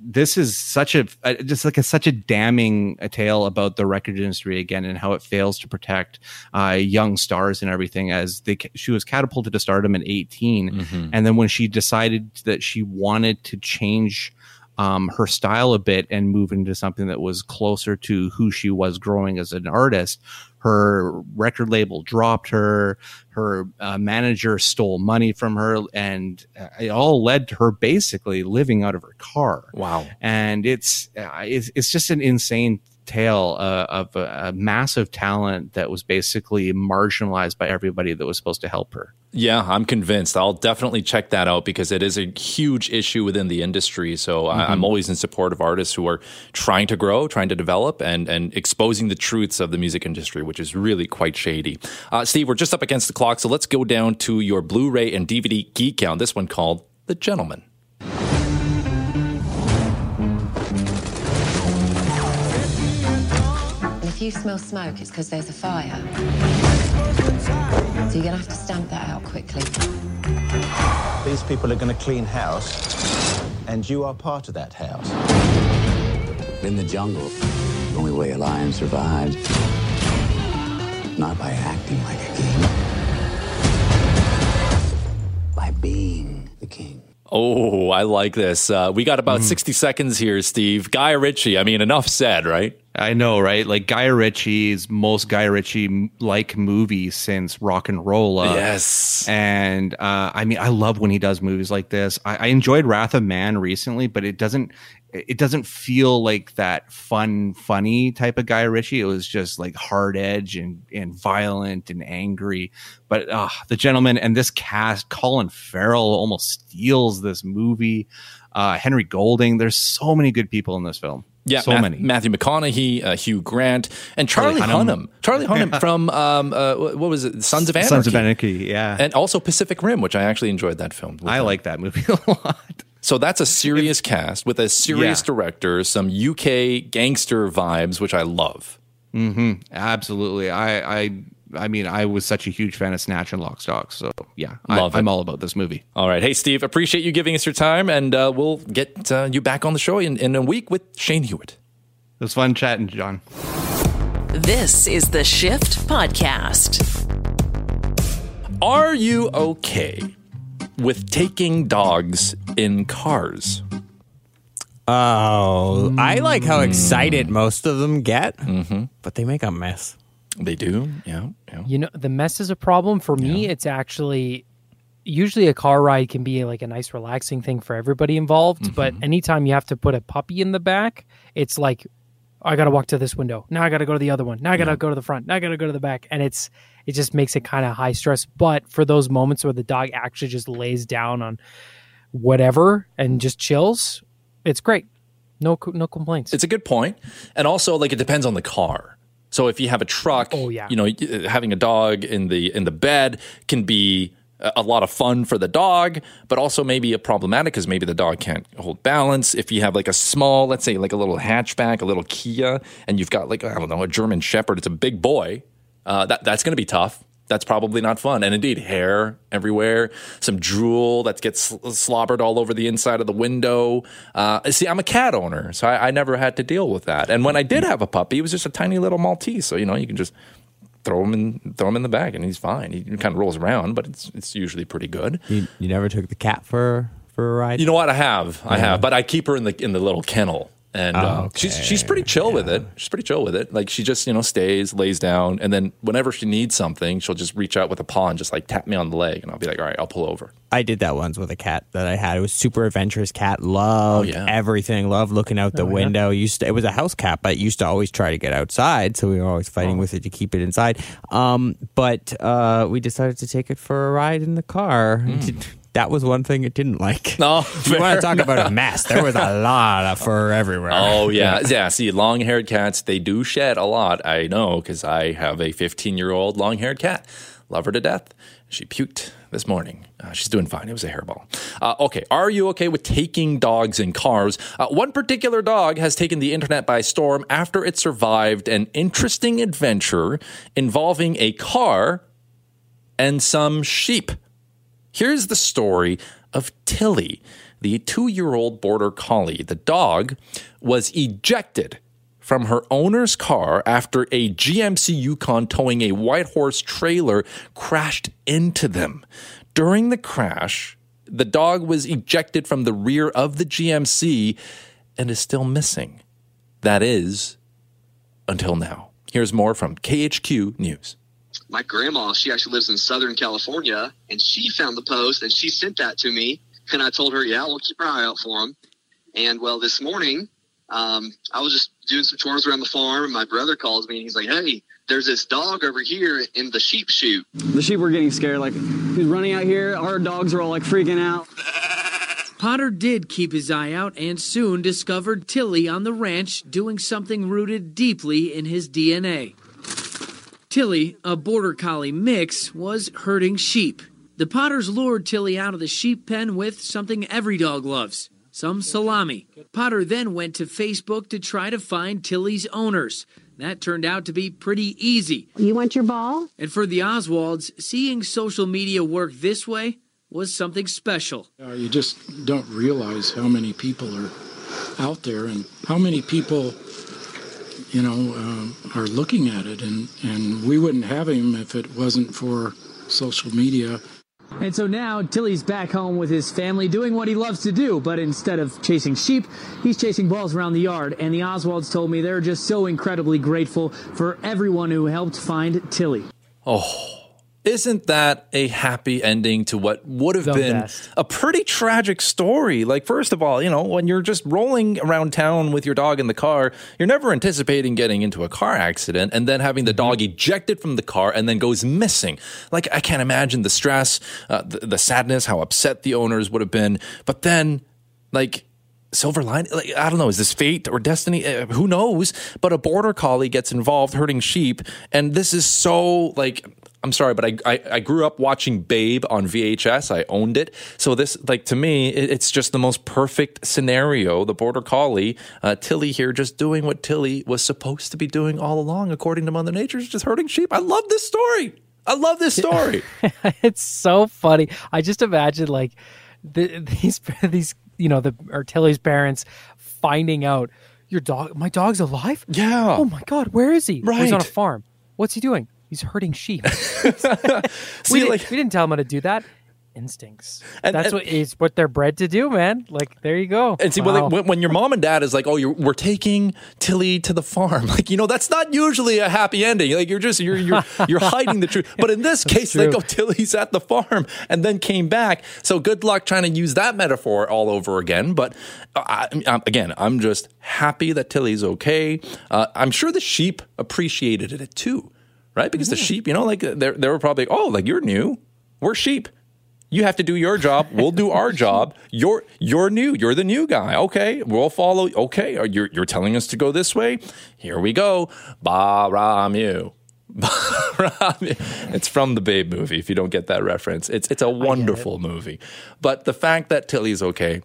this is such a uh, just like a such a damning a tale about the record industry again and how it fails to protect uh, young stars and everything. As they she was catapulted to stardom at 18, and then when she decided that she wanted to change um, her style a bit and move into something that was closer to who she was growing as an artist. Her record label dropped her. Her uh, manager stole money from her, and uh, it all led to her basically living out of her car. Wow! And it's uh, it's, it's just an insane tale uh, of a, a massive talent that was basically marginalized by everybody that was supposed to help her. Yeah, I'm convinced. I'll definitely check that out because it is a huge issue within the industry. So I, I'm Mhm. always in support of artists who are trying to grow, trying to develop, and and exposing the truths of the music industry, which is really quite shady. Uh, Steve, we're just up against the clock, so let's go down to your Blu-ray and DVD geek count. This one called "The Gentlemen." If you smell smoke, it's because there's a fire. So you're gonna have to stamp that out quickly. These people are going to clean house, and you are part of that house. In the jungle, the only way a lion survives, not by acting like a king, by being the king. Oh, I like this. Uh, we got about 60 seconds here, Steve. Guy Ritchie. I mean, enough said, right? I know, right? Like Guy Ritchie's most Guy Ritchie like movie since Rock and Roll. Yes. And uh, I mean, I love when he does movies like this. I, I enjoyed Wrath of Man recently, but it doesn't. It doesn't feel like that fun, funny type of Guy Ritchie. It was just like hard edge and and violent and angry. But uh, the gentlemen and this cast, Colin Farrell almost steals this movie. Uh, Henry Golding. There's so many good people in this film. Yeah, so Math- many. Matthew McConaughey, uh, Hugh Grant, and Charlie, Charlie Hunnam. Hunnam. Charlie Hunnam from um, uh, what was it? Sons of Anarchy. Sons of Anarchy, yeah. and also Pacific Rim, which I actually enjoyed that film. I like that movie a lot. So that's a serious cast with a serious Yeah. director, some UK gangster vibes, which I love. hmm Absolutely. I, I, I mean, I was such a huge fan of Snatch and Lock, Stock. So yeah, I, Love it. I'm all about this movie. All right, hey Steve, appreciate you giving us your time, and uh, we'll get uh, you back on the show in, in a week with Shane Hewitt. It was fun chatting, Jawn. This is the Shift Podcast. Are you okay with taking dogs in cars? Oh, I like how excited mm. most of them get, mm-hmm. but they make a mess. They do, yeah. You know, the mess is a problem for me. It's actually usually a car ride can be like a nice relaxing thing for everybody involved, but mm-hmm. anytime you have to put a puppy in the back, it's like I got to walk to this window. Now I got to go to the other one. Now I got to go to the front. Now I got to go to the back and it's it just makes it kind of high stress, but for those moments where the dog actually just lays down on whatever and just chills, it's great. No no complaints. It's a good. And also like it depends on the car. So if you have a truck, Oh, yeah. you know, uh, having a dog in the in the bed can be a a lot of fun for the dog, but also maybe a problematic because maybe the dog can't hold balance. If you have like a small, let's say like a little hatchback, a little Kia, and you've got like I don't know a German Shepherd, it's a big boy. Uh, that that's going to be tough. That's probably not fun. And indeed, hair everywhere, some drool that gets sl- slobbered all over the inside of the window. Uh, see, I'm a cat owner, so I, I never had to deal with that. And when I did have a puppy, it was just a tiny little Maltese. So you know, you can just throw him in, throw him in the bag, and he's fine. He kind of rolls around, but it's it's usually pretty good. You, you never took the cat for for a ride. You know what? I have, I Yeah. have, but I keep her in the in the little kennel, and Oh, uh, she's she's pretty chill with it. She's pretty chill with it. Like she just you know stays, lays down, and then whenever she needs something, she'll just reach out with a paw and just like tap me on the leg, and I'll be like, all right, I'll pull over. I did that once with a cat that I had. It was super adventurous cat. Loved Oh, yeah. everything. Loved looking out the Oh, yeah. window. Used to, it was a house cat, but used to always try to get outside. So we were always Oh. fighting with it to keep it inside. Um, but uh, we decided to take it for a ride in the car. That was one thing it didn't like. No, you want to talk about a mess? There was a lot of fur everywhere. Oh yeah, yeah. See, long-haired cats they do shed a lot. I know because I have a 15-year-old long-haired cat. Love her to death. She puked this morning. Uh, she's doing fine. It was a hairball. Uh, okay, are you okay with taking dogs in cars? Uh, one particular dog has taken the internet by storm after it survived an interesting adventure involving a car and some sheep. Here's the story of Tilly, the two year old border collie. The dog was ejected from her owner's car after a GMC Yukon towing a White Horse trailer crashed into them. During the crash, the dog was ejected from the rear of the GMC and is still missing. That is, until now. Here's more from KHQ News. My grandma, she actually lives in Southern California, and she found the post and she sent that to me. And I told her, yeah, we'll keep our eye out for him. And well, this morning, um, I was just doing some chores around the farm, and my brother calls me and he's like, hey, there's this dog over here in the sheep chute. The sheep were getting scared. Like, he's running out here. Our dogs were all like freaking out. Potter did keep his eye out and soon discovered Tilly on the ranch doing something rooted deeply in his DNA. Tilly, a border collie mix, was herding sheep. The Potters lured Tilly out of the sheep pen with something every dog loves some salami. Potter then went to Facebook to try to find Tilly's owners. That turned out to be pretty easy. You want your ball? And for the Oswalds, seeing social media work this way was something special. Uh, you just don't realize how many people are out there and how many people, you know, um, are looking at it. And, and we wouldn't have him if it wasn't for social media. And so now Tilly's back home with his family doing what he loves to do, but instead of chasing sheep, he's chasing balls around the yard. And the Oswalds told me they're just so incredibly grateful for everyone who helped find Tilly. Oh, isn't that a happy ending to what would have The been best. a pretty tragic story? Like, first of all, you know, when you're just rolling around town with your dog in the car, you're never anticipating getting into a car accident and then having the dog ejected from the car and then goes missing. Like, I can't imagine the stress, uh, the, the sadness, how upset the owners would have been. But then, like, silver lining like i don't know is this fate or destiny uh, who knows but a border collie gets involved herding sheep and this is so like i'm sorry but i i, I grew up watching babe on vhs i owned it so this like to me it, it's just the most perfect scenario the border collie uh, tilly here just doing what tilly was supposed to be doing all along according to mother nature just herding sheep i love this story i love this story it's so funny. I just imagine like the, these these you know the or Tilly's parents finding out your dog my dog's alive. Yeah. Oh my god, where is he? Right. He's on a farm. What's he doing? He's hurting sheep. See, we, didn't, we didn't tell him how to do that. instincts. And- That's and- what is what they're bred to do, man. Like there you go. And see, Wow. when, when your mom and dad is like, "Oh, you're, we're taking Tilly to the farm," like you know, that's not usually a happy ending. Like you're just you're you're you're hiding the truth. But in this case, like, true. oh, Tilly's at the farm and then came back. So good luck trying to use that metaphor all over again. But uh, I, I'm, again, I'm just happy that Tilly's okay. Uh, I'm sure the sheep appreciated it too, right? Because the sheep, you know, like uh, they they were probably, oh, like you're new, we're sheep. You have to do your job. We'll do our job. You're you're new. You're the new guy. Okay, we'll follow. Okay, you're you you're telling us to go this way. Here we go. Baa-Ram-Ewe. It's from the Babe movie. If you don't get that reference, it's it's a wonderful movie. But the fact that Tilly's okay,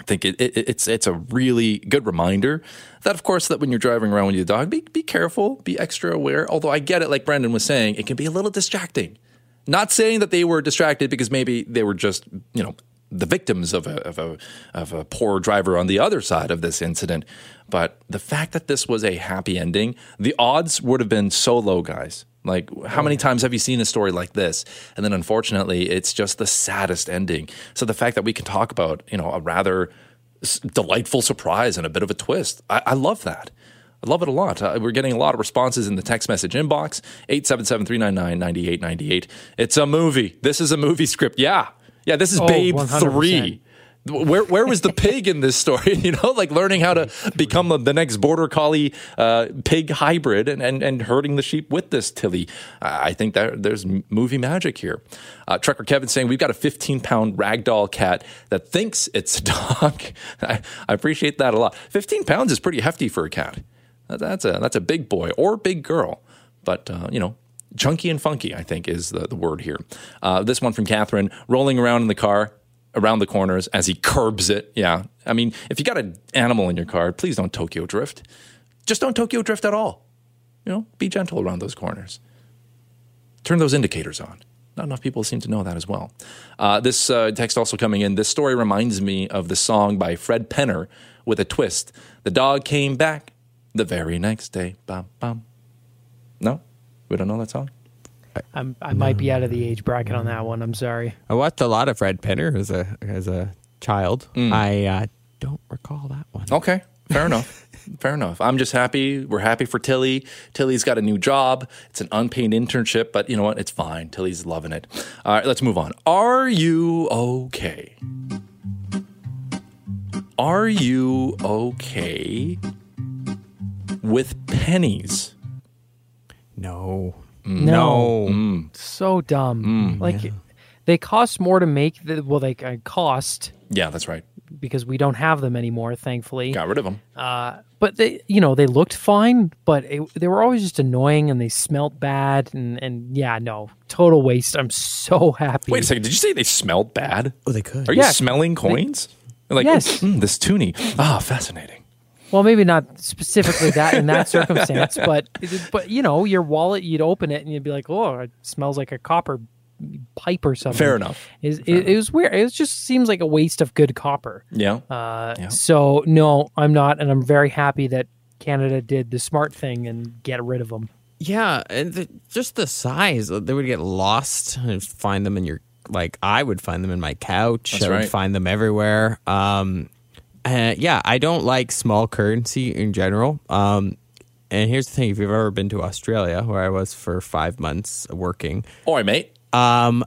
I think it, it, it's it's a really good reminder that, of course, that when you're driving around with your dog, be be careful, be extra aware. Although I get it, like Brendan was saying, it can be a little distracting. Not saying that they were distracted because maybe they were just you know the victims of a of a of a poor driver on the other side of this incident, but the fact that this was a happy ending, the odds would have been so low, guys. Like, how many times have you seen a story like this? And then unfortunately, it's just the saddest ending. So the fact that we can talk about, you know, a rather s- delightful surprise and a bit of a twist, I, I love that. I love it a lot. Uh, we're getting a lot of responses in the text message inbox 877 399 9898. It's a movie. This is a movie script. Yeah. Yeah, this is Oh, Babe 100%. 3. Where where was the pig in this story? You know, like learning how to become the, the next border collie uh, pig hybrid and, and and herding the sheep with this Tilly. I I think that there's movie magic here. Uh, Trucker Kevin saying we've got a 15 pound ragdoll cat that thinks it's a dog. I, I appreciate that a lot. 15 pounds is pretty hefty for a cat. That's a that's a big boy or big girl, but uh, you know. Chunky and funky, I think, is the, the word here. Uh, this one from Catherine, rolling around in the car, around the corners as he curbs it. Yeah. I mean, if you got an animal in your car, please don't Tokyo drift. Just don't Tokyo drift at all. You know, be gentle around those corners. Turn those indicators on. Not enough people seem to know that as well. Uh, this uh, text also coming in. This story reminds me of the song by Fred Penner with a twist. The dog came back the very next day. Bum, bum. No? We don't know that song? I'm, I might be out of the age bracket on that one. I'm sorry. I watched a lot of Fred Penner as a as a child. Mm. I uh, don't recall that one. Okay, fair enough. Fair enough. I'm just happy. We're happy for Tilly. Tilly's got a new job. It's an unpaid internship, but you know what? It's fine. Tilly's loving it. All right, let's move on. Are you okay? Are you okay with pennies? No. No. Mm. So dumb. Mm. like they cost more to make. The, well, they uh, cost Yeah, that's right. because we don't have them anymore, thankfully. Got rid of them. Uh, but they, you know, they looked fine, but it, they were always just annoying and they smelled bad. And, and yeah, no, total waste. I'm so happy. Wait a second. Did you say they smelled bad? Oh, they could. Are you Yeah. smelling coins? like, Yes. "Mm, this toonie. Ah, fascinating. Well, maybe not specifically that in that circumstance, but but you know, your wallet, you'd open it and you'd be like, "Oh, it smells like a copper pipe or something." Fair enough. Is it, it was weird. It was just seems like a waste of good copper. Yeah. Uh, So no, I'm not, and I'm very happy that Canada did the smart thing and get rid of them. Yeah, and the, just the size. uh, They would get lost and find them in your like. I would find them in my couch. That's I would right. find them everywhere. Um, uh, yeah, I don't like small currency in general. Um, and here's the thing: if you've ever been to Australia, where I was for five months working, Oi, mate. um,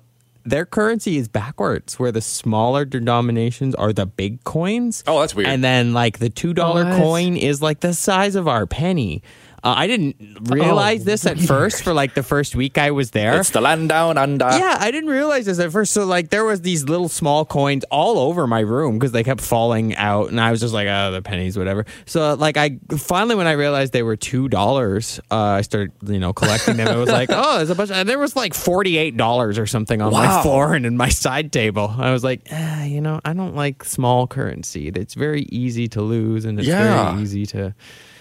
their currency is backwards, where the smaller denominations are the big coins. Oh, that's weird. And then like the two dollar What? coin is like the size of our penny. Uh, I didn't realize Oh, this at first for like the first week I was there. It's the land down under. yeah, I didn't realize this at first. So like there was these little small coins all over my room because they kept falling out, and I was just like, oh, the pennies, whatever. So like I finally when I realized they were two dollars, uh, I started you know collecting them. It was like, oh, there's a bunch. And there was like forty eight dollars or something on my floor and in my side table. I was like, ah, you know, I don't like small currency. It's very easy to lose, and it's Yeah. very easy to.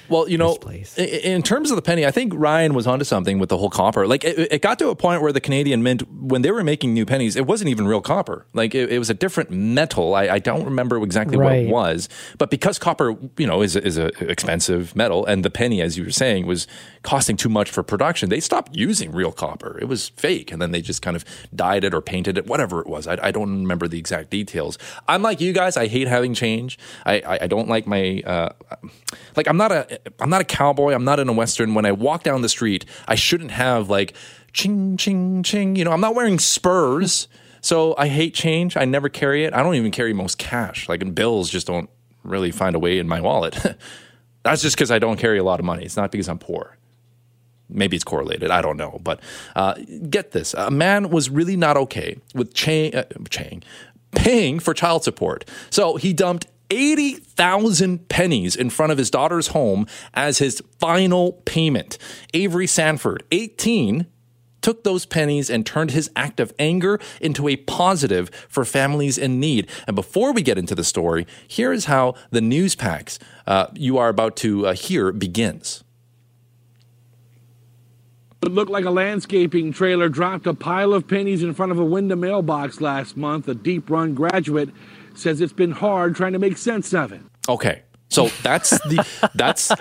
Well, you know, in terms of the penny, I think Ryan was onto something with the whole copper. Like, it, it got to a point where the Canadian Mint, when they were making new pennies, it wasn't even real copper. Like, it, it was a different metal. I, I don't remember exactly what it was, but because copper, you know, is is a expensive metal, and the penny, as you were saying, was costing too much for production, they stopped using real copper. It was fake, and then they just kind of dyed it or painted it, whatever it was. I, I don't remember the exact details. I'm like you guys. I hate having change. I, I, I don't like my uh, like. I'm not a I'm not a cowboy. I'm not in a western. When I walk down the street, I shouldn't have like ching ching ching. You know, I'm not wearing spurs. So I hate change. I never carry it. I don't even carry most cash. Like and bills just don't really find a way in my wallet. That's just because I don't carry a lot of money. It's not because I'm poor. Maybe it's correlated. I don't know. But uh, get this: a man was really not okay with Chang, uh, paying for child support, so he dumped. 80,000 pennies in front of his daughter's home as his final payment. Avery Sanford, 18, took those pennies and turned his act of anger into a positive for families in need. And before we get into the story, here is how the news packs uh, you are about to uh, hear begins. It looked like a landscaping trailer dropped a pile of pennies in front of a window mailbox last month. A deep run graduate says it's been hard trying to make sense of it. Okay. So that's the that's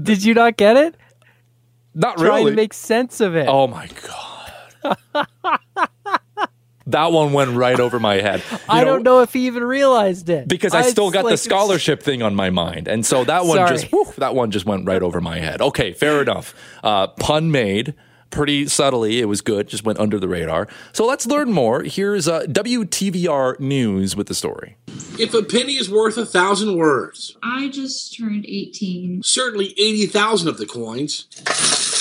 Did you not get it? Not Trying really. to make sense of it. Oh my god. that one went right over my head. You I don't know if he even realized it because I still got like, the scholarship thing on my mind, and so that one Sorry. just whew, that one just went right over my head. Okay, fair enough. Uh, pun made pretty subtly. It was good. Just went under the radar. So let's learn more. Here's uh, WTVR News with the story. If a penny is worth a thousand words, I just turned 18. certainly 80,000 of the coins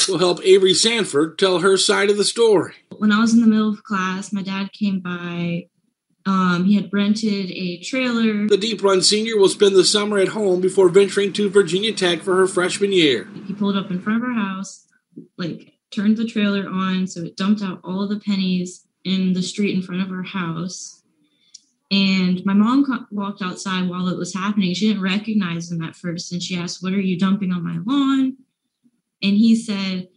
will help Avery Sanford tell her side of the story. When I was in the middle of class, my dad came by. Um, he had rented a trailer. The Deep Run senior will spend the summer at home before venturing to Virginia Tech for her freshman year. He pulled up in front of our house, like turned the trailer on, so it dumped out all of the pennies in the street in front of our house. And my mom co- walked outside while it was happening. She didn't recognize him at first, and she asked, "What are you dumping on my lawn?" And he said,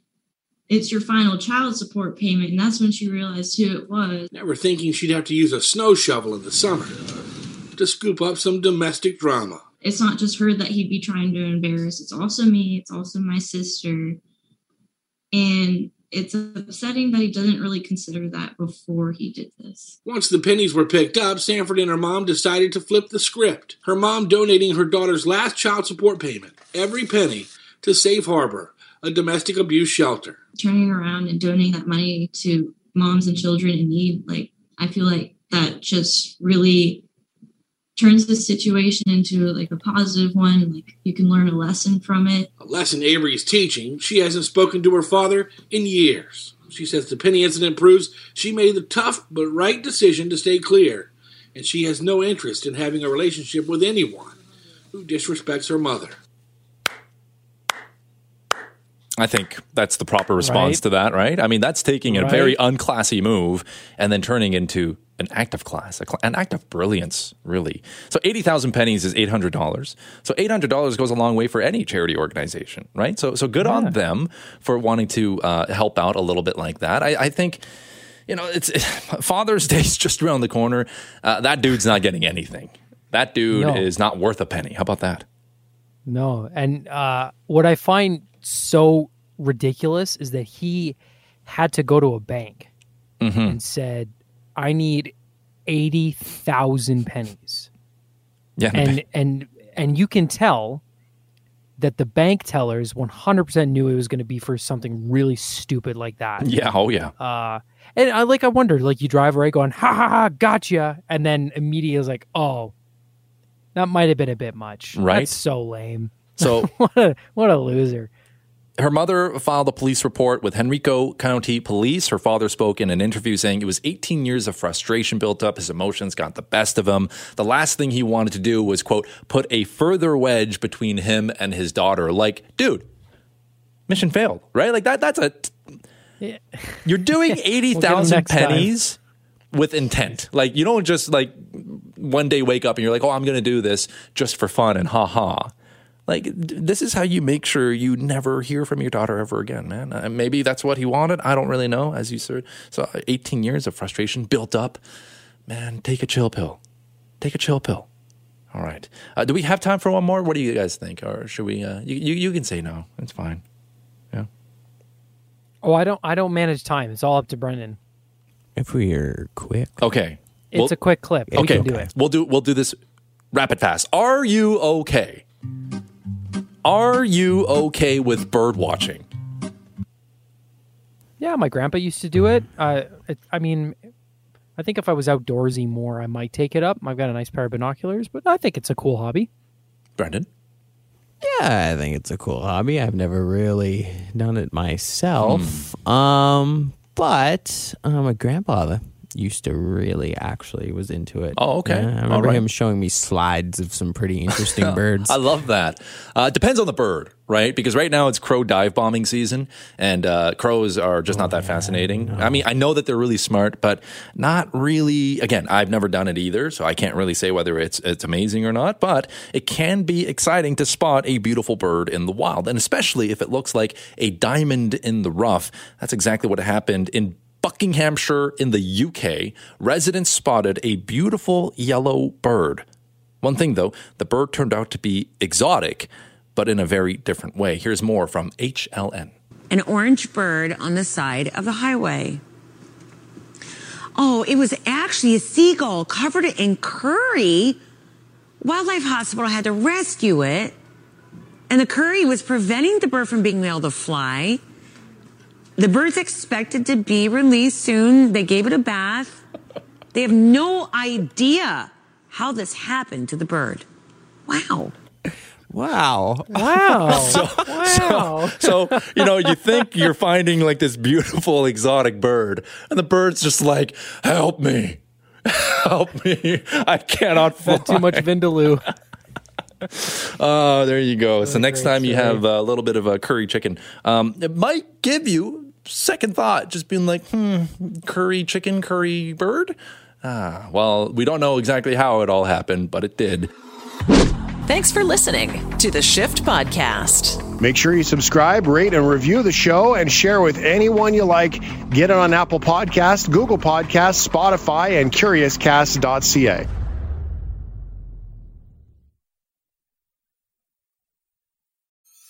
"It's your final child support payment." And that's when she realized who it was. Never thinking she'd have to use a snow shovel in the summer to scoop up some domestic drama. it's not just her that he'd be trying to embarrass. It's also me. It's also my sister. And it's upsetting that he doesn't really consider that before he did this. Once the pennies were picked up, Sanford and her mom decided to flip the script. Her mom donating her daughter's last child support payment, every penny, to Safe Harbor, a domestic abuse shelter. Turning around and donating that money to moms and children in need, like, I feel like that just really turns the situation into like a positive one. Like, you can learn a lesson from it. A lesson Avery's teaching. She hasn't spoken to her father in years. She says the penny incident proves she made the tough but right decision to stay clear, and she has no interest in having a relationship with anyone who disrespects her mother. I think that's the proper response Right. to that, right? I mean, that's taking a Right. very unclassy move and then turning into an act of class, a cl- an act of brilliance, really. So 80,000 pennies is $800. So $800 goes a long way for any charity organization, right? So, so good on them for wanting to uh, help out a little bit like that. I, I think, you know, it's Father's Day's just around the corner. Uh, that dude's not getting anything. That dude No. is not worth a penny. How about that? No, and uh, what I find so ridiculous is that he had to go to a bank Mm-hmm. and said, "I need eighty thousand pennies." Yeah, and and and you can tell that the bank tellers one hundred percent knew it was going to be for something really stupid like that. Yeah, oh yeah. Uh, and I like I wondered, like you drive right going, ha ha ha, gotcha, and then immediately was like, oh, that might have been a bit much. Right. That's so lame. So what a what a loser. Her mother filed a police report with Henrico County Police. Her father spoke in an interview saying it was 18 years of frustration built up. His emotions got the best of him. The last thing he wanted to do was, quote, put a further wedge between him and his daughter. Like, dude, mission failed, right? Like that, that's a, you're doing We'll get 'em 80,000 time. pennies with intent. Like, you don't just like one day wake up and you're like, oh, I'm going to do this just for fun and ha ha. Like this is how you make sure you never hear from your daughter ever again, man. Uh, maybe that's what he wanted. I don't really know. As you said, so 18 years of frustration built up. Man, take a chill pill. Take a chill pill. All right. Uh, do we have time for one more? What do you guys think? Or should we? Uh, you, you you can say no. It's fine. Yeah. Oh, I don't. I don't manage time. It's all up to Brendan. If we are quick, Okay. It's We'll- a quick clip. We okay. can do it. We'll do we'll do this rapid fast. Are you okay? Are you okay with bird watching? Yeah, my grandpa used to do it. Uh, it I mean, I think if I was outdoorsy more, I might take it up. I've got a nice pair of binoculars, but I think it's a cool hobby. Brendan? Yeah, I think it's a cool hobby. I've never really done it myself. Hmm. Um, but uh, my grandfather used to really actually was into it. Oh, okay. Yeah, I remember right. him showing me slides of some pretty interesting birds. I love that. Uh, depends on the bird, right? Because right now it's crow dive bombing season, and uh, crows are just not that fascinating. I mean, I know that they're really smart, but not really. Again, I've never done it either, so I can't really say whether it's it's amazing or not. But it can be exciting to spot a beautiful bird in the wild, and especially if it looks like a diamond in the rough. That's exactly what happened in Buckinghamshire in the UK, residents spotted a beautiful yellow bird. One thing though, the bird turned out to be exotic, but in a very different way. Here's more from HLN. an orange bird on the side of the highway. Oh, it was actually a seagull covered in curry. Wildlife Hospital had to rescue it, and the curry was preventing the bird from being able to fly. The bird's expected to be released soon. They gave it a bath. They have no idea how this happened to the bird. Wow. Wow. Wow. So, wow. so, so, you know, you think you're finding like this beautiful exotic bird, and the bird's just like, help me. Help me. I cannot fly. Had too much Vindaloo. Oh, there you go. So next great time you have a little bit of a curry chicken, um, it might give you second thought, just being like, hmm, curry chicken, curry bird. Ah, well, we don't know exactly how it all happened, but it did. Thanks for listening to the Shift Podcast. Make sure you subscribe, rate, and review the show and share with anyone you like. Get it on Apple Podcasts, Google Podcasts, Spotify, and CuriousCast.ca.